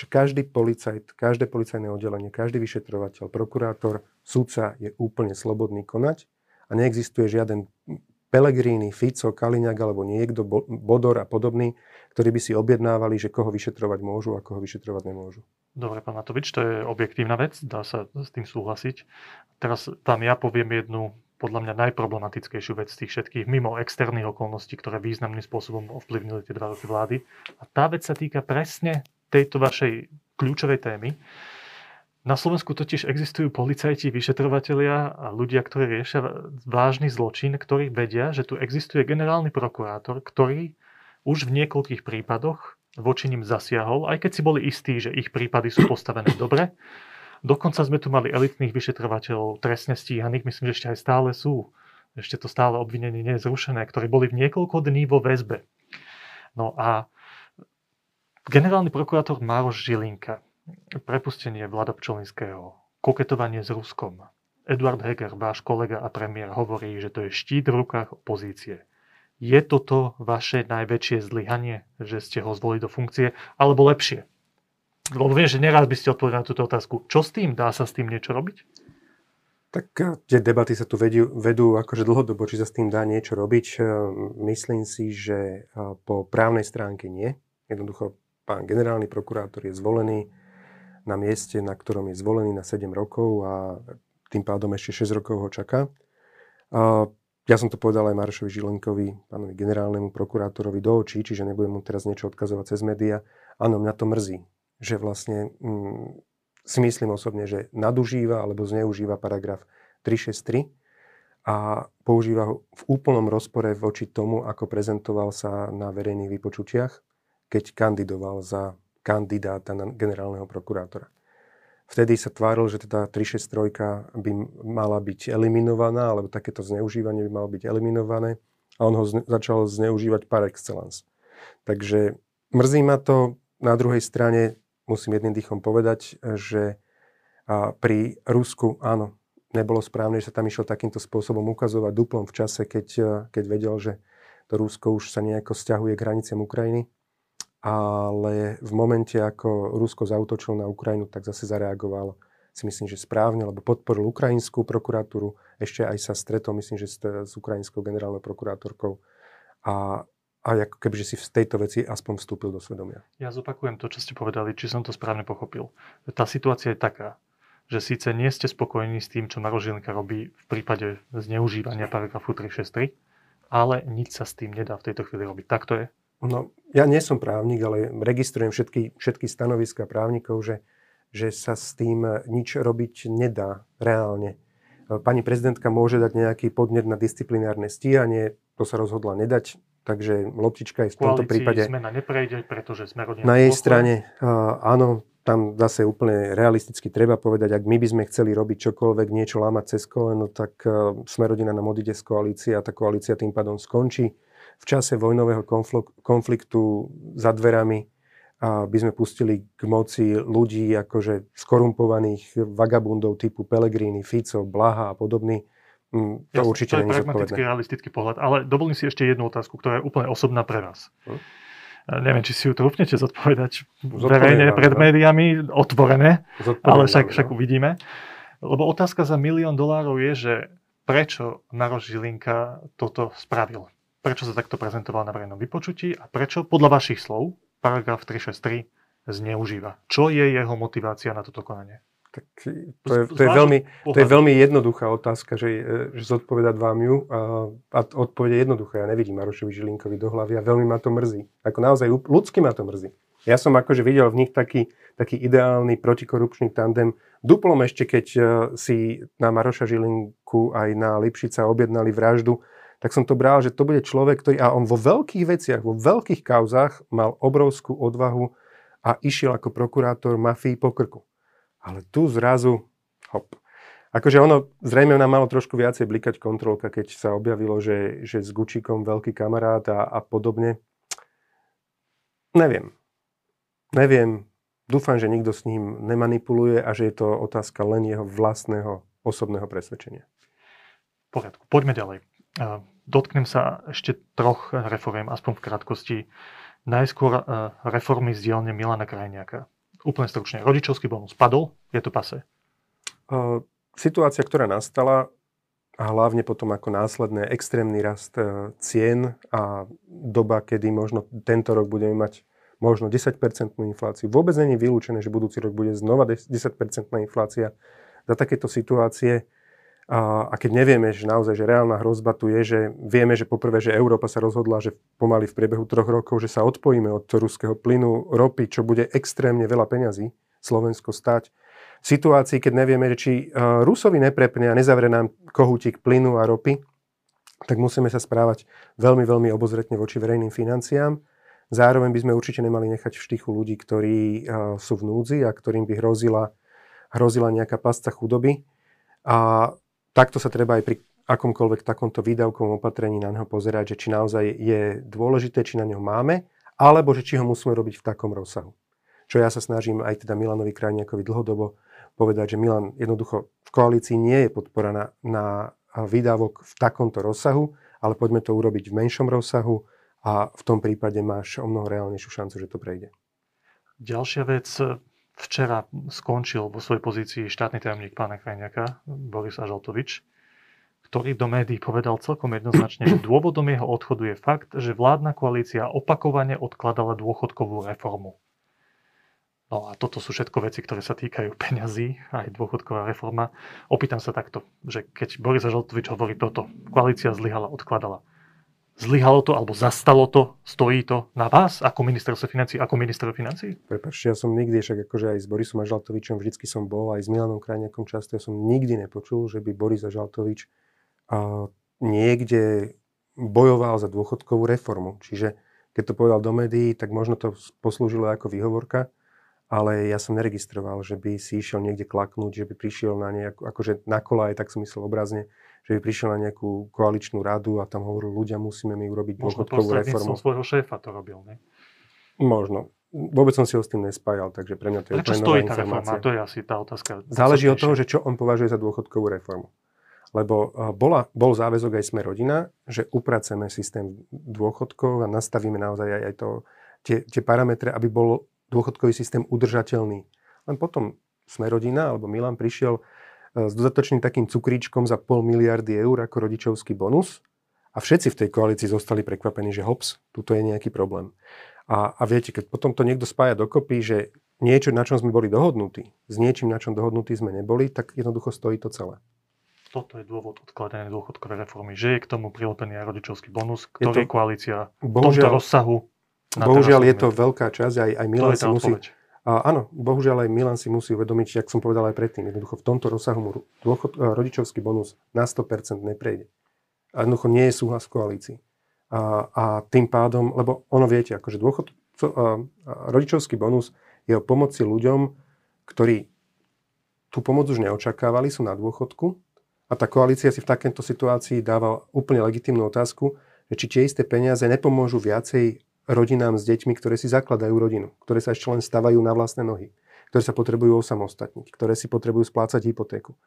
že každý policajt, každé policajné oddelenie, každý vyšetrovateľ, prokurátor, sudca je úplne slobodný konať a neexistuje žiaden Pelegrini, Fico, Kaliňák alebo niekto, Bodor a podobný, ktorí by si objednávali, že koho vyšetrovať môžu a koho vyšetrovať nemôžu. Dobre, pán Matovič, to je objektívna vec, dá sa s tým súhlasiť. Teraz vám ja poviem jednu podľa mňa najproblematickejšiu vec z tých všetkých, mimo externých okolností, ktoré významným spôsobom ovplyvnili tie dva roky vlády. A tá vec sa týka presne tejto vašej kľúčovej témy. Na Slovensku totiž existujú policajti, vyšetrovatelia a ľudia, ktorí riešia vážny zločin, ktorí vedia, že tu existuje generálny prokurátor, ktorý už v niekoľkých prípadoch voči ním zasiahol, aj keď si boli istí, že ich prípady sú postavené dobre. Dokonca sme tu mali elitných vyšetrovateľov, trestne stíhaných, myslím, že ešte aj stále sú. Ešte to stále obvinenie nie je zrušené, ktorí boli v niekoľko dní vo väzbe. No a Generálny prokurátor Mároš Žilinka, prepustenie Vlada Pčolinského, koketovanie s Ruskom. Eduard Heger, váš kolega a premiér, hovorí, že to je štít v rukách opozície. Je toto vaše najväčšie zlyhanie, že ste ho zvolili do funkcie, alebo lepšie? Lebo viem, že neraz by ste odpovedali na túto otázku. Čo s tým? Dá sa s tým niečo robiť? Tak eh, tie debaty sa tu vedú, vedú akože dlhodobo, či sa s tým dá niečo robiť. Eh, myslím si, že eh, po právnej stránke nie. Jednoducho pán generálny prokurátor je zvolený na mieste, na ktorom je zvolený na 7 rokov a tým pádom ešte 6 rokov ho čaká. A ja som to povedal aj Maršovi Žilenkovi, pánovi generálnemu prokurátorovi do očí, čiže nebudem mu teraz niečo odkazovať cez média. Áno, mňa to mrzí, že vlastne mm, si myslím osobne, že nadužíva alebo zneužíva paragraf 363 a používa ho v úplnom rozpore voči tomu, ako prezentoval sa na verejných vypočutiach keď kandidoval za kandidáta na generálneho prokurátora. Vtedy sa tváril, že teda 363 by mala byť eliminovaná, alebo takéto zneužívanie by malo byť eliminované a on ho zne, začal zneužívať par excellence. Takže mrzí ma to. Na druhej strane musím jedným dýchom povedať, že a pri Rusku áno, nebolo správne, že sa tam išlo takýmto spôsobom ukazovať duplom v čase, keď, keď vedel, že to Rusko už sa nejako stiahuje k hraniciam Ukrajiny ale v momente, ako Rusko zautočilo na Ukrajinu, tak zase zareagoval si myslím, že správne, lebo podporil ukrajinskú prokuratúru, ešte aj sa stretol, myslím, že s, ukrajinskou generálnou prokurátorkou a, a ako keby, si v tejto veci aspoň vstúpil do svedomia. Ja zopakujem to, čo ste povedali, či som to správne pochopil. Tá situácia je taká, že síce nie ste spokojní s tým, čo Maroš Žilinka robí v prípade zneužívania paragrafu 363, ale nič sa s tým nedá v tejto chvíli robiť. Tak to je? No, ja nie som právnik, ale registrujem všetky, všetky stanoviska právnikov, že, že sa s tým nič robiť nedá reálne. Pani prezidentka môže dať nejaký podnet na disciplinárne stíhanie, to sa rozhodla nedať, takže loptička je v tomto prípade... zmena neprejde, pretože sme. Na jej strane, áno, tam zase úplne realisticky treba povedať, ak my by sme chceli robiť čokoľvek, niečo lámať cez koleno, tak sme rodina nám odíde z koalície a tá koalícia tým pádom skončí v čase vojnového konfliktu za dverami a by sme pustili k moci ľudí akože skorumpovaných vagabundov typu Pellegrini, Fico, Blaha a podobný. Mm, to Jasne, určite to je pragmatický, realistický pohľad. Ale dovolím si ešte jednu otázku, ktorá je úplne osobná pre vás. Hm? Neviem, či si ju trúfnete zodpovedať verejne pred médiami, otvorené, ale však, však uvidíme. Lebo otázka za milión dolárov je, že prečo Maroš Žilinka toto spravil prečo sa takto prezentoval na verejnom vypočutí a prečo podľa vašich slov paragraf 363 zneužíva. Čo je jeho motivácia na toto konanie? Tak to je, to je, veľmi, to je veľmi jednoduchá otázka, že, že zodpovedať vám ju a, a odpoveď je jednoduchá. Ja nevidím Marošovi Žilinkovi do hlavy a veľmi ma to mrzí. Ako naozaj ľudsky ma to mrzí. Ja som akože videl v nich taký, taký ideálny protikorupčný tandem. Duplom ešte, keď e, si na Maroša Žilinku aj na Lipšica objednali vraždu, tak som to bral, že to bude človek, ktorý, a on vo veľkých veciach, vo veľkých kauzách mal obrovskú odvahu a išiel ako prokurátor mafii po krku. Ale tu zrazu, hop. Akože ono, zrejme nám malo trošku viacej blikať kontrolka, keď sa objavilo, že, že s Gučíkom veľký kamarát a, a podobne. Neviem. Neviem. Dúfam, že nikto s ním nemanipuluje a že je to otázka len jeho vlastného osobného presvedčenia. Poriadku. Poďme ďalej. Dotknem sa ešte troch reform, aspoň v krátkosti. Najskôr reformy z dielne Milana Krajniaka úplne stručne, rodičovský bonus padol, je to pase? Uh, situácia, ktorá nastala, a hlavne potom ako následné extrémny rast uh, cien a doba, kedy možno tento rok budeme mať možno 10% infláciu. Vôbec není vylúčené, že budúci rok bude znova 10% inflácia. Za takéto situácie a, keď nevieme, že naozaj, že reálna hrozba tu je, že vieme, že poprvé, že Európa sa rozhodla, že pomaly v priebehu troch rokov, že sa odpojíme od ruského plynu, ropy, čo bude extrémne veľa peňazí Slovensko stať. V situácii, keď nevieme, či Rusovi neprepne a nezavre nám kohútik plynu a ropy, tak musíme sa správať veľmi, veľmi obozretne voči verejným financiám. Zároveň by sme určite nemali nechať v štychu ľudí, ktorí sú v núdzi a ktorým by hrozila, hrozila nejaká pasca chudoby. A takto sa treba aj pri akomkoľvek takomto výdavkovom opatrení na neho pozerať, že či naozaj je dôležité, či na neho máme, alebo že či ho musíme robiť v takom rozsahu. Čo ja sa snažím aj teda Milanovi Krajniakovi dlhodobo povedať, že Milan jednoducho v koalícii nie je podpora na, na výdavok v takomto rozsahu, ale poďme to urobiť v menšom rozsahu a v tom prípade máš o mnoho reálnejšiu šancu, že to prejde. Ďalšia vec, Včera skončil vo svojej pozícii štátny tajomník pána Krajniaka, Boris Ažaltovič, ktorý do médií povedal celkom jednoznačne, že dôvodom jeho odchodu je fakt, že vládna koalícia opakovane odkladala dôchodkovú reformu. No a toto sú všetko veci, ktoré sa týkajú peňazí, aj dôchodková reforma. Opýtam sa takto, že keď Boris Žaltovič hovorí toto, koalícia zlyhala, odkladala zlyhalo to alebo zastalo to, stojí to na vás ako ministerstvo financí, ako minister financí? Prepačte, ja som nikdy, však akože aj s Borisom Žaltovičom vždycky som bol, aj s Milanom Krajniakom často, ja som nikdy nepočul, že by Boris Žaltovič uh, niekde bojoval za dôchodkovú reformu. Čiže keď to povedal do médií, tak možno to poslúžilo ako výhovorka, ale ja som neregistroval, že by si išiel niekde klaknúť, že by prišiel na nejakú, akože na kola, aj tak som myslel obrazne, že by prišiel na nejakú koaličnú radu a tam hovoril, ľudia, musíme mi urobiť dôchodkovú reformu. Možno svojho šéfa to robil, ne? Možno. Vôbec som si ho s tým nespájal, takže pre mňa to je Prečo stojí tá reforma? To je asi tá otázka. Záleží od toho, že čo on považuje za dôchodkovú reformu. Lebo bola, bol záväzok aj sme rodina, že upraceme systém dôchodkov a nastavíme naozaj aj, aj to, tie, tie parametre, aby bol dôchodkový systém udržateľný. Len potom sme rodina, alebo Milan prišiel s dodatočným takým cukríčkom za pol miliardy eur ako rodičovský bonus. A všetci v tej koalícii zostali prekvapení, že hops, tuto je nejaký problém. A, a viete, keď potom to niekto spája dokopy, že niečo, na čom sme boli dohodnutí, s niečím, na čom dohodnutí sme neboli, tak jednoducho stojí to celé. Toto je dôvod odkladania dôchodkovej reformy, že je k tomu prilepený aj rodičovský bonus, ktorý to, koalícia v tomto rozsahu Bohužiaľ je to veľká časť, aj, aj Milan si musí, a áno, bohužiaľ aj Milan si musí uvedomiť, jak som povedal aj predtým, jednoducho v tomto rozsahu mu dôchod, e, rodičovský bonus na 100% neprejde. A jednoducho nie je súhlas v koalícii. A, a tým pádom, lebo ono viete, akože dôchod, a, a rodičovský bonus je o pomoci ľuďom, ktorí tú pomoc už neočakávali, sú na dôchodku a tá koalícia si v takéto situácii dáva úplne legitimnú otázku, že či tie isté peniaze nepomôžu viacej rodinám s deťmi, ktoré si zakladajú rodinu, ktoré sa ešte len stavajú na vlastné nohy, ktoré sa potrebujú osamostatniť, ktoré si potrebujú splácať hypotéku.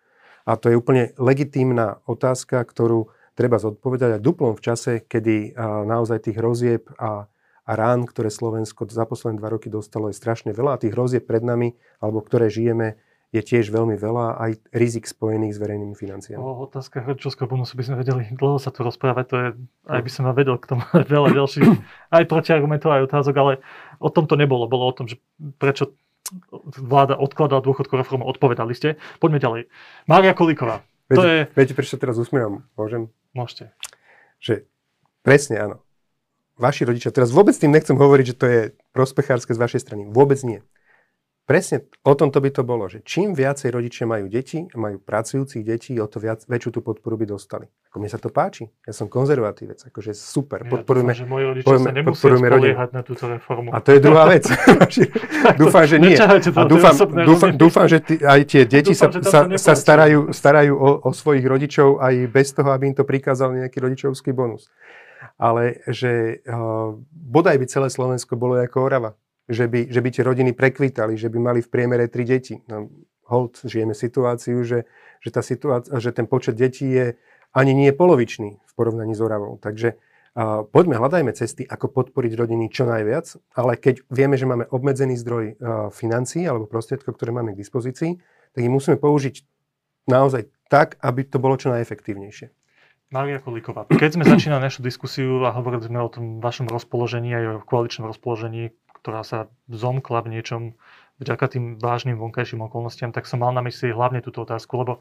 A to je úplne legitímna otázka, ktorú treba zodpovedať aj duplom v čase, kedy naozaj tých hrozieb a, a rán, ktoré Slovensko za posledné dva roky dostalo, je strašne veľa a tých hrozieb pred nami, alebo ktoré žijeme, je tiež veľmi veľa aj rizik spojených s verejnými financiami. O otázka rodičovského bonusu by sme vedeli dlho sa tu rozprávať, to je, aj by som vedel k tomu veľa ďalších, aj protiargumentov, aj otázok, ale o tom to nebolo. Bolo o tom, že prečo vláda odkladala dôchodkovú reformu, odpovedali ste. Poďme ďalej. Mária Kolíková. Viete, to je... viete, prečo teraz usmievam? Môžem? Môžete. Že presne áno. Vaši rodičia, teraz vôbec tým nechcem hovoriť, že to je prospechárske z vašej strany. Vôbec nie presne o tomto by to bolo, že čím viacej rodičia majú deti, majú pracujúcich detí, o to viac, väčšiu tú podporu by dostali. Ako mne sa to páči. Ja som konzervatívec, akože super. Ja podporujeme, dúfam, že moji rodičia sa nemusia spoliehať na túto reformu. A to je druhá vec. dúfam, že nie. A dúfam, dúfam, dúfam, že tí, aj tie deti dúfam, sa, sa, sa starajú, starajú o, o svojich rodičov aj bez toho, aby im to prikázal nejaký rodičovský bonus. Ale že uh, bodaj by celé Slovensko bolo ako Orava že by, že by tie rodiny prekvítali, že by mali v priemere tri deti. No, hold, žijeme situáciu, že, že, tá situácia, že ten počet detí je ani nie polovičný v porovnaní s Oravou. Takže uh, poďme, hľadajme cesty, ako podporiť rodiny čo najviac, ale keď vieme, že máme obmedzený zdroj uh, financií alebo prostriedkov, ktoré máme k dispozícii, tak ich musíme použiť naozaj tak, aby to bolo čo najefektívnejšie. Maria Kolíková, keď sme začínali našu diskusiu a hovorili sme o tom vašom rozpoložení aj o koaličnom rozpoložení, ktorá sa zomkla v niečom vďaka tým vážnym vonkajším okolnostiam, tak som mal na mysli hlavne túto otázku, lebo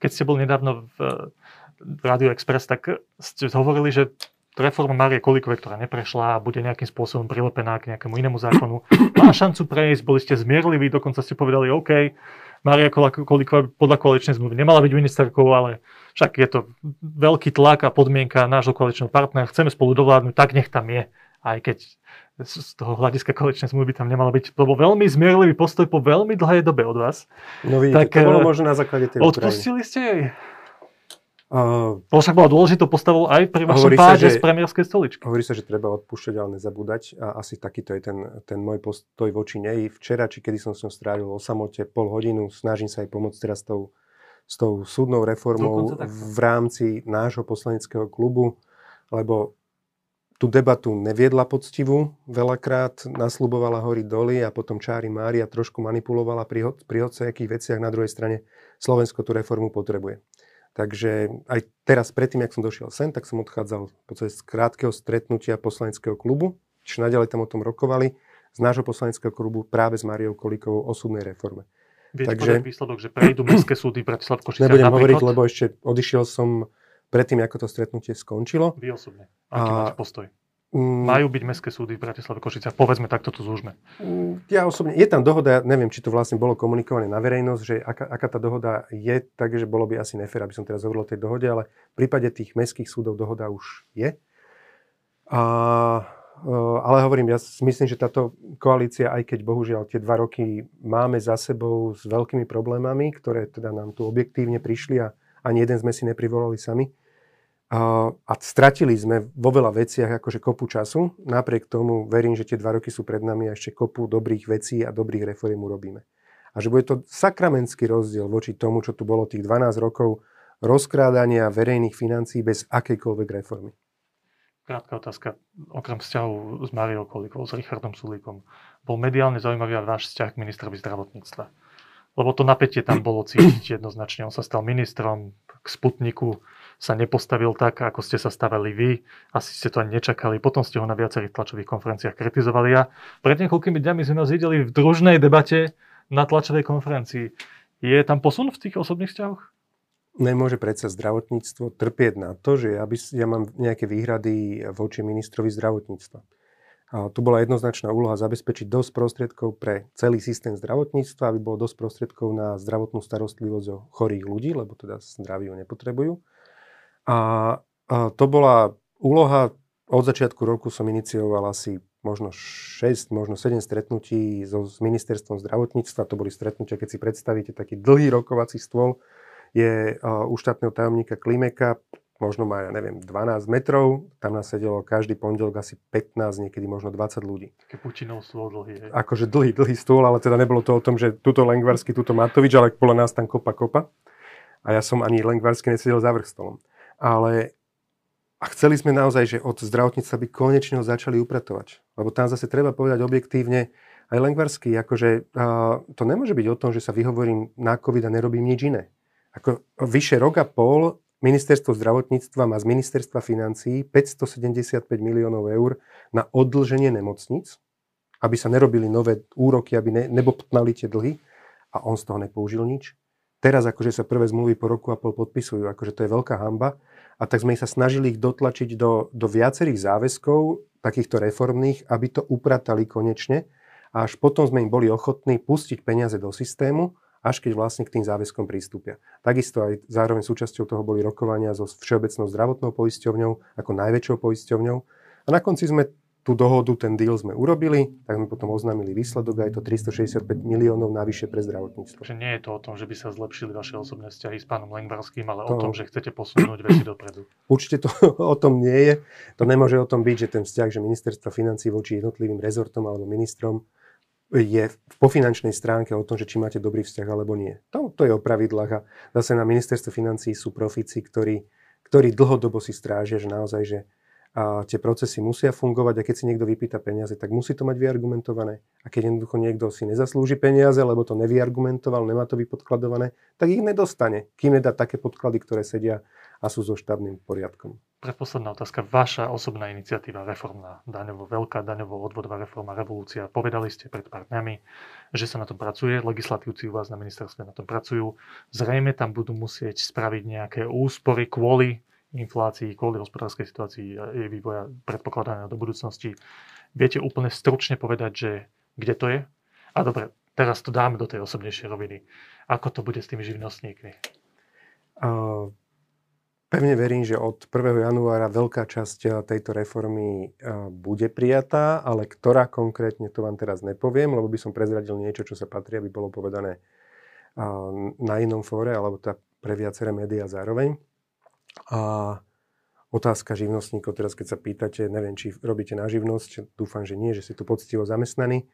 keď ste boli nedávno v, v Radio Express, tak ste hovorili, že reforma Marie Kolikovej, ktorá neprešla a bude nejakým spôsobom prilepená k nejakému inému zákonu, má šancu prejsť, boli ste zmierliví, dokonca ste povedali, OK, Maria Kolíková podľa koaličnej zmluvy nemala byť ministerkou, ale však je to veľký tlak a podmienka nášho koaličného partnera, chceme spolu dovládnuť, tak nech tam je. Aj keď z toho hľadiska koaličnej zmluvy tam nemalo byť. Bol veľmi zmierlivý postoj po veľmi dlhej dobe od vás. No vidíte, tak, to bolo eh, možno na základe tej Odpustili ste jej? Uh, však bola dôležitou postavou aj pri vašom páde z premiérskej stoličky. Hovorí sa, že treba odpúšťať, ale nezabúdať a asi takýto je ten, ten môj postoj voči nej. Včera, či kedy som s ňou strávil o samote pol hodinu, snažím sa aj pomôcť teraz s tou, s tou súdnou reformou v rámci nášho poslaneckého klubu, lebo tú debatu neviedla poctivú, veľakrát nasľubovala hory doly a potom čári Mária trošku manipulovala pri, pri akých veciach. Na druhej strane Slovensko tú reformu potrebuje. Takže aj teraz, predtým, jak som došiel sem, tak som odchádzal z krátkeho stretnutia poslaneckého klubu, čiže naďalej tam o tom rokovali, z nášho poslaneckého klubu práve s Máriou Kolíkovou o súdnej reforme. Viete Takže, výsledok, že prejdú mestské súdy Bratislav Košice Nebudem hovoriť, lebo ešte odišiel som predtým, ako to stretnutie skončilo. Vy osobne. Aký a, máte postoj? Mm, Majú byť mestské súdy v Bratislave Košiciach? Povedzme, takto tu zúžme. Mm, ja osobne, je tam dohoda, ja neviem, či to vlastne bolo komunikované na verejnosť, že aká, aká tá dohoda je, takže bolo by asi nefér, aby som teraz hovoril o tej dohode, ale v prípade tých mestských súdov dohoda už je. A, e, ale hovorím, ja myslím, že táto koalícia, aj keď bohužiaľ tie dva roky máme za sebou s veľkými problémami, ktoré teda nám tu objektívne prišli a ani jeden sme si neprivolali sami, a, stratili sme vo veľa veciach akože kopu času. Napriek tomu verím, že tie dva roky sú pred nami a ešte kopu dobrých vecí a dobrých reform urobíme. A že bude to sakramentský rozdiel voči tomu, čo tu bolo tých 12 rokov rozkrádania verejných financií bez akejkoľvek reformy. Krátka otázka. Okrem vzťahu s Mariou Kolikovou, s Richardom Sulíkom, bol mediálne zaujímavý aj váš vzťah k ministrovi zdravotníctva. Lebo to napätie tam bolo cítiť jednoznačne. On sa stal ministrom k Sputniku, sa nepostavil tak, ako ste sa stavali vy. Asi ste to ani nečakali. Potom ste ho na viacerých tlačových konferenciách kritizovali. A pred niekoľkými dňami sme vás videli v družnej debate na tlačovej konferencii. Je tam posun v tých osobných vzťahoch? Nemôže predsa zdravotníctvo trpieť na to, že ja, by, ja mám nejaké výhrady voči ministrovi zdravotníctva. Tu bola jednoznačná úloha zabezpečiť dosť prostriedkov pre celý systém zdravotníctva, aby bolo dosť prostriedkov na zdravotnú starostlivosť o chorých ľudí, lebo teda zdraví ju nepotrebujú. A, a to bola úloha, od začiatku roku som inicioval asi možno 6, možno 7 stretnutí so, s ministerstvom zdravotníctva. To boli stretnutia, keď si predstavíte taký dlhý rokovací stôl, je uh, u štátneho tajomníka Klimeka, možno má, ja neviem, 12 metrov, tam nás sedelo každý pondelok asi 15, niekedy možno 20 ľudí. Také Pučinov stôl dlhý. Je. Akože dlhý, dlhý stôl, ale teda nebolo to o tom, že tuto Lengvarsky, tuto Matovič, ale bola nás tam kopa, kopa. A ja som ani Lengvarsky nesedel za vrch stolom ale a chceli sme naozaj, že od zdravotníctva by konečne ho začali upratovať. Lebo tam zase treba povedať objektívne, aj Lengvarsky, akože uh, to nemôže byť o tom, že sa vyhovorím na COVID a nerobím nič iné. Ako vyše rok a pol ministerstvo zdravotníctva má z ministerstva financií 575 miliónov eur na odlženie nemocnic, aby sa nerobili nové úroky, aby ne, nebobtnali tie dlhy a on z toho nepoužil nič. Teraz akože sa prvé zmluvy po roku a pol podpisujú, akože to je veľká hamba. A tak sme sa snažili ich dotlačiť do, do viacerých záväzkov, takýchto reformných, aby to upratali konečne a až potom sme im boli ochotní pustiť peniaze do systému, až keď vlastne k tým záväzkom prístupia. Takisto aj zároveň súčasťou toho boli rokovania so Všeobecnou zdravotnou poisťovňou ako najväčšou poisťovňou. A na konci sme tú dohodu, ten deal sme urobili, tak sme potom oznámili výsledok a je to 365 miliónov navyše pre zdravotníctvo. Že nie je to o tom, že by sa zlepšili vaše osobné vzťahy s pánom Lengvarským, ale to... o tom, že chcete posunúť veci dopredu. Určite to o tom nie je. To nemôže o tom byť, že ten vzťah, že ministerstvo financí voči jednotlivým rezortom alebo ministrom je po finančnej stránke o tom, že či máte dobrý vzťah alebo nie. To, to je o pravidlách a zase na ministerstve financí sú profici, ktorí, ktorí dlhodobo si strážia, že naozaj, že a tie procesy musia fungovať a keď si niekto vypýta peniaze, tak musí to mať vyargumentované. A keď jednoducho niekto si nezaslúži peniaze, lebo to nevyargumentoval, nemá to vypodkladované, tak ich nedostane, kým nedá také podklady, ktoré sedia a sú so štávnym poriadkom. Predposledná otázka. Vaša osobná iniciatíva, reformná, daňovo, veľká daňovo odvodová reforma, revolúcia. Povedali ste pred pár dňami, že sa na tom pracuje, legislatívci u vás na ministerstve na tom pracujú. Zrejme tam budú musieť spraviť nejaké úspory kvôli inflácii, kvôli hospodárskej situácii a jej vývoja predpokladaného do budúcnosti. Viete úplne stručne povedať, že kde to je? A dobre, teraz to dáme do tej osobnejšej roviny. Ako to bude s tými živnostníkmi? Uh, pevne verím, že od 1. januára veľká časť tejto reformy uh, bude prijatá, ale ktorá konkrétne, to vám teraz nepoviem, lebo by som prezradil niečo, čo sa patrí, aby bolo povedané uh, na inom fóre, alebo tá pre viaceré médiá zároveň. A otázka živnostníkov, teraz keď sa pýtate, neviem, či robíte na živnosť, dúfam, že nie, že si tu poctivo zamestnaní,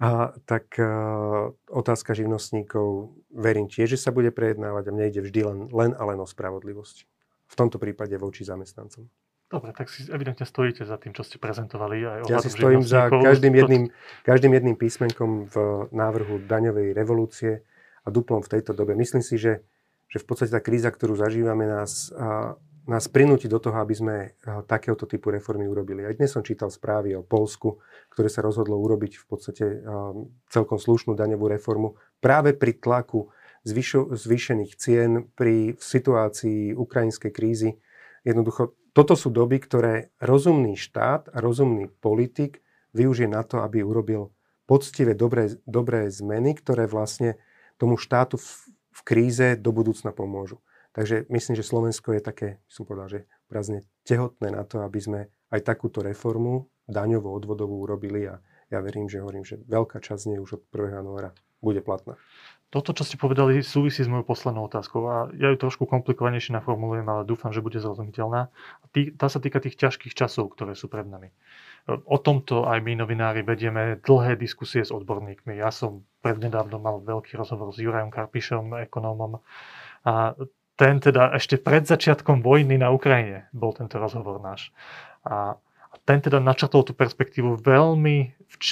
a, tak a, otázka živnostníkov, verím tiež, že sa bude prejednávať a mne ide vždy len, len a len o spravodlivosť. V tomto prípade voči zamestnancom. Dobre, tak si evidentne stojíte za tým, čo ste prezentovali. Aj ja si stojím za každým jedným, každým jedným písmenkom v návrhu daňovej revolúcie a duplom v tejto dobe. Myslím si, že že v podstate tá kríza, ktorú zažívame, nás, nás prinúti do toho, aby sme takéhoto typu reformy urobili. Aj dnes som čítal správy o Polsku, ktoré sa rozhodlo urobiť v podstate celkom slušnú daňovú reformu práve pri tlaku zvyšo, zvýšených cien pri situácii ukrajinskej krízy. Jednoducho, toto sú doby, ktoré rozumný štát a rozumný politik využije na to, aby urobil poctivé, dobré, dobré zmeny, ktoré vlastne tomu štátu v kríze do budúcna pomôžu. Takže myslím, že Slovensko je také, som povedal, že prázdne tehotné na to, aby sme aj takúto reformu daňovú odvodovú urobili a ja verím, že hovorím, že veľká časť z nej už od 1. januára bude platná. Toto, čo ste povedali, súvisí s mojou poslednou otázkou a ja ju trošku komplikovanejšie naformulujem, ale dúfam, že bude zrozumiteľná. Tá sa týka tých ťažkých časov, ktoré sú pred nami. O tomto aj my novinári vedieme dlhé diskusie s odborníkmi. Ja som prednedávno mal veľký rozhovor s Jurajom Karpišom, ekonómom. A ten teda ešte pred začiatkom vojny na Ukrajine bol tento rozhovor náš. A ten teda načrtol tú perspektívu veľmi,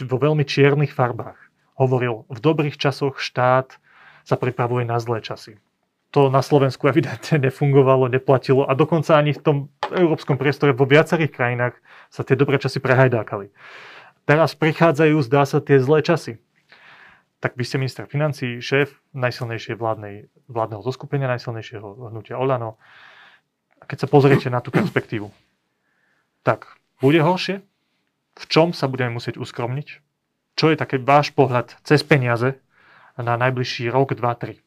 vo veľmi čiernych farbách. Hovoril, v dobrých časoch štát sa pripravuje na zlé časy to na Slovensku evidentne nefungovalo, neplatilo a dokonca ani v tom európskom priestore vo viacerých krajinách sa tie dobré časy prehajdákali. Teraz prichádzajú, zdá sa, tie zlé časy. Tak vy ste minister financí, šéf najsilnejšej vládnej, vládneho zoskupenia, najsilnejšieho hnutia Olano. A keď sa pozriete na tú perspektívu, tak bude horšie? V čom sa budeme musieť uskromniť? Čo je také váš pohľad cez peniaze na najbližší rok, dva, tri?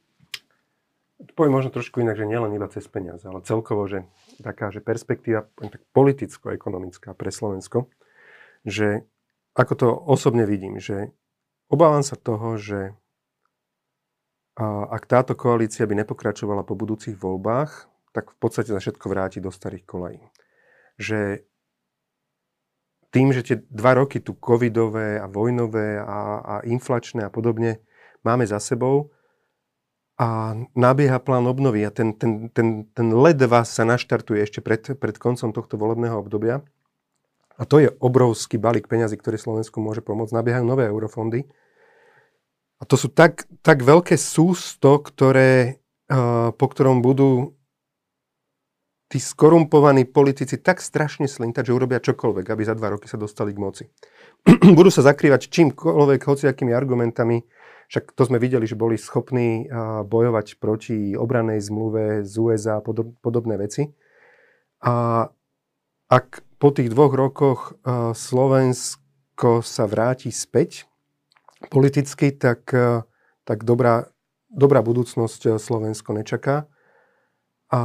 poviem možno trošku inak, že nielen iba cez peniaze, ale celkovo, že taká že perspektíva tak politicko-ekonomická pre Slovensko, že ako to osobne vidím, že obávam sa toho, že ak táto koalícia by nepokračovala po budúcich voľbách, tak v podstate sa všetko vráti do starých kolají. Že tým, že tie dva roky tu covidové a vojnové a, a inflačné a podobne máme za sebou, a nabieha plán obnovy a ten, ten, ten, ten led vás sa naštartuje ešte pred, pred koncom tohto volebného obdobia, A to je obrovský balík peňazí, ktorý Slovensku môže pomôcť. Nabiehajú nové eurofondy. A to sú tak, tak veľké sústo, ktoré, uh, po ktorom budú tí skorumpovaní politici tak strašne slintať, že urobia čokoľvek, aby za dva roky sa dostali k moci. budú sa zakrývať čímkoľvek, hociakými argumentami. Však to sme videli, že boli schopní bojovať proti obranej zmluve z USA a podob, podobné veci. A ak po tých dvoch rokoch Slovensko sa vráti späť politicky, tak, tak dobrá, dobrá budúcnosť Slovensko nečaká. A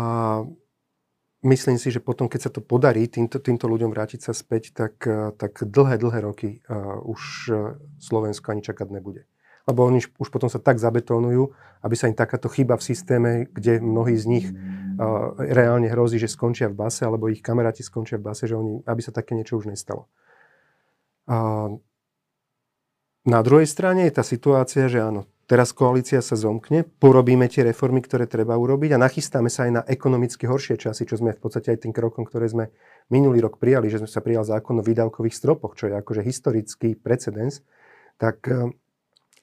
myslím si, že potom, keď sa to podarí týmto, týmto ľuďom vrátiť sa späť, tak, tak dlhé, dlhé roky už Slovensko ani čakať nebude. Lebo oni už potom sa tak zabetónujú, aby sa im takáto chyba v systéme, kde mnohí z nich reálne hrozí, že skončia v base, alebo ich kamaráti skončia v base, že oni, aby sa také niečo už nestalo. A na druhej strane je tá situácia, že áno, teraz koalícia sa zomkne, porobíme tie reformy, ktoré treba urobiť a nachystáme sa aj na ekonomicky horšie časy, čo sme v podstate aj tým krokom, ktoré sme minulý rok prijali, že sme sa prijal zákon o výdavkových stropoch, čo je akože historický precedens, tak,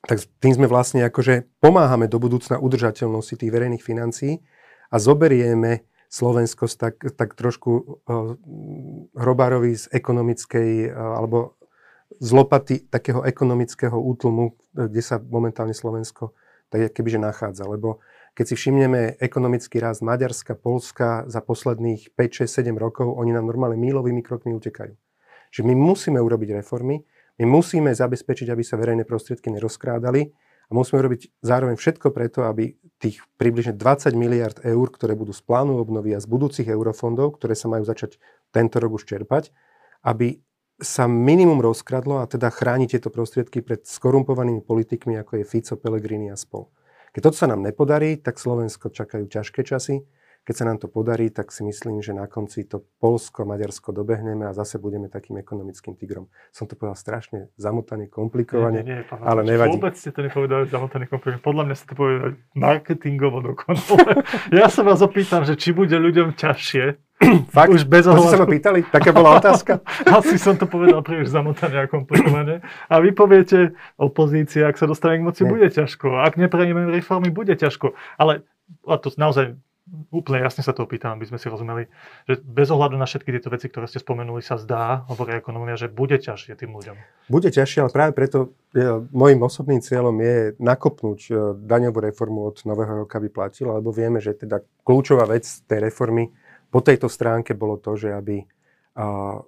tak tým sme vlastne akože pomáhame do budúcna udržateľnosti tých verejných financií a zoberieme Slovensko tak, tak trošku uh, hrobárovi z ekonomickej uh, alebo z lopaty takého ekonomického útlmu, kde sa momentálne Slovensko tak kebyže nachádza. Lebo keď si všimneme ekonomický rast Maďarska, Polska za posledných 5, 6, 7 rokov, oni nám normálne mílovými krokmi utekajú. Že my musíme urobiť reformy, my musíme zabezpečiť, aby sa verejné prostriedky nerozkrádali a musíme robiť zároveň všetko preto, aby tých približne 20 miliard eur, ktoré budú z plánu obnovy a z budúcich eurofondov, ktoré sa majú začať tento rok už čerpať, aby sa minimum rozkradlo a teda chrániť tieto prostriedky pred skorumpovanými politikmi, ako je Fico, Pellegrini a spol. Keď toto sa nám nepodarí, tak Slovensko čakajú ťažké časy keď sa nám to podarí, tak si myslím, že na konci to Polsko, Maďarsko dobehneme a zase budeme takým ekonomickým tigrom. Som to povedal strašne zamotane, komplikovane, nie, nie, nie, ale nevadí. Vôbec ste to nepovedali zamotane, komplikovane. Podľa mňa ste to povedali marketingovo dokonale. ja sa vás opýtam, že či bude ľuďom ťažšie, Fakt? Už bez ohľadu. sa ma pýtali? Taká bola otázka? Asi som to povedal príliš zamotane a komplikovane. A vy poviete, opozícia, ak sa dostane k moci, Nie. bude ťažko. Ak neprejmeme reformy, bude ťažko. Ale a to naozaj úplne jasne sa to opýtam, aby sme si rozumeli, že bez ohľadu na všetky tieto veci, ktoré ste spomenuli, sa zdá, hovorí ekonomia, že bude ťažšie tým ľuďom. Bude ťažšie, ale práve preto je, môjim osobným cieľom je nakopnúť e, daňovú reformu od nového roka, aby platila, lebo vieme, že teda kľúčová vec tej reformy po tejto stránke bolo to, že aby a,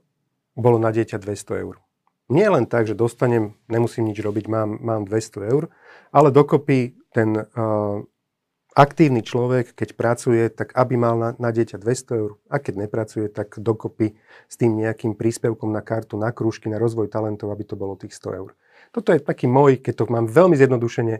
bolo na dieťa 200 eur. Nie len tak, že dostanem, nemusím nič robiť, mám, mám 200 eur, ale dokopy ten uh, aktívny človek, keď pracuje, tak aby mal na, na dieťa 200 eur a keď nepracuje, tak dokopy s tým nejakým príspevkom na kartu, na krúžky, na rozvoj talentov, aby to bolo tých 100 eur. Toto je taký môj, keď to mám veľmi zjednodušene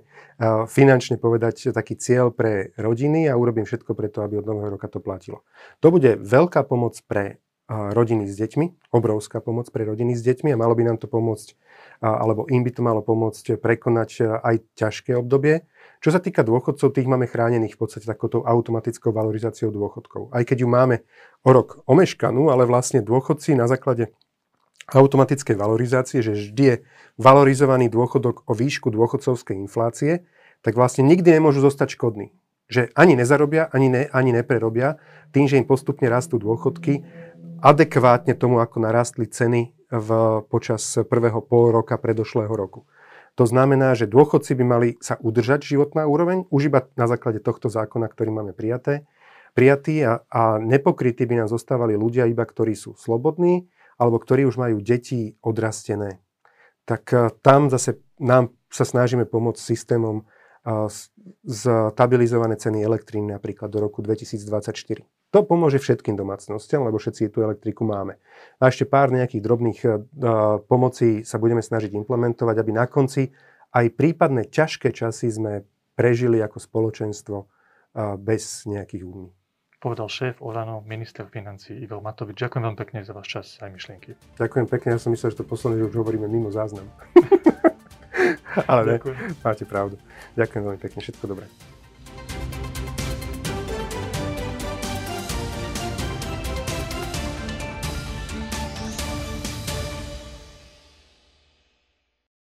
finančne povedať, taký cieľ pre rodiny a urobím všetko preto, aby od nového roka to platilo. To bude veľká pomoc pre rodiny s deťmi, obrovská pomoc pre rodiny s deťmi a malo by nám to pomôcť, alebo im by to malo pomôcť prekonať aj ťažké obdobie, čo sa týka dôchodcov, tých máme chránených v podstate takouto automatickou valorizáciou dôchodkov. Aj keď ju máme o rok omeškanú, ale vlastne dôchodci na základe automatickej valorizácie, že vždy je valorizovaný dôchodok o výšku dôchodcovskej inflácie, tak vlastne nikdy nemôžu zostať škodní. Že ani nezarobia, ani, ne, ani neprerobia, tým, že im postupne rastú dôchodky, adekvátne tomu, ako narastli ceny v, počas prvého pol roka predošlého roku. To znamená, že dôchodci by mali sa udržať životná úroveň už iba na základe tohto zákona, ktorý máme prijaté, prijatý a, a nepokrytí by nám zostávali ľudia iba, ktorí sú slobodní alebo ktorí už majú deti odrastené. Tak eh, tam zase nám sa snažíme pomôcť systémom eh, stabilizované ceny elektriny napríklad do roku 2024. To pomôže všetkým domácnostiam, lebo všetci tú elektriku máme. A ešte pár nejakých drobných uh, pomocí sa budeme snažiť implementovať, aby na konci aj prípadné ťažké časy sme prežili ako spoločenstvo uh, bez nejakých údní. Povedal šéf Olano, minister financí Igor Matovič. Ďakujem vám pekne za váš čas aj myšlienky. Ďakujem pekne, ja som myslel, že to posledné, že už hovoríme mimo záznam. Ale ne, máte pravdu. Ďakujem veľmi pekne, všetko dobré.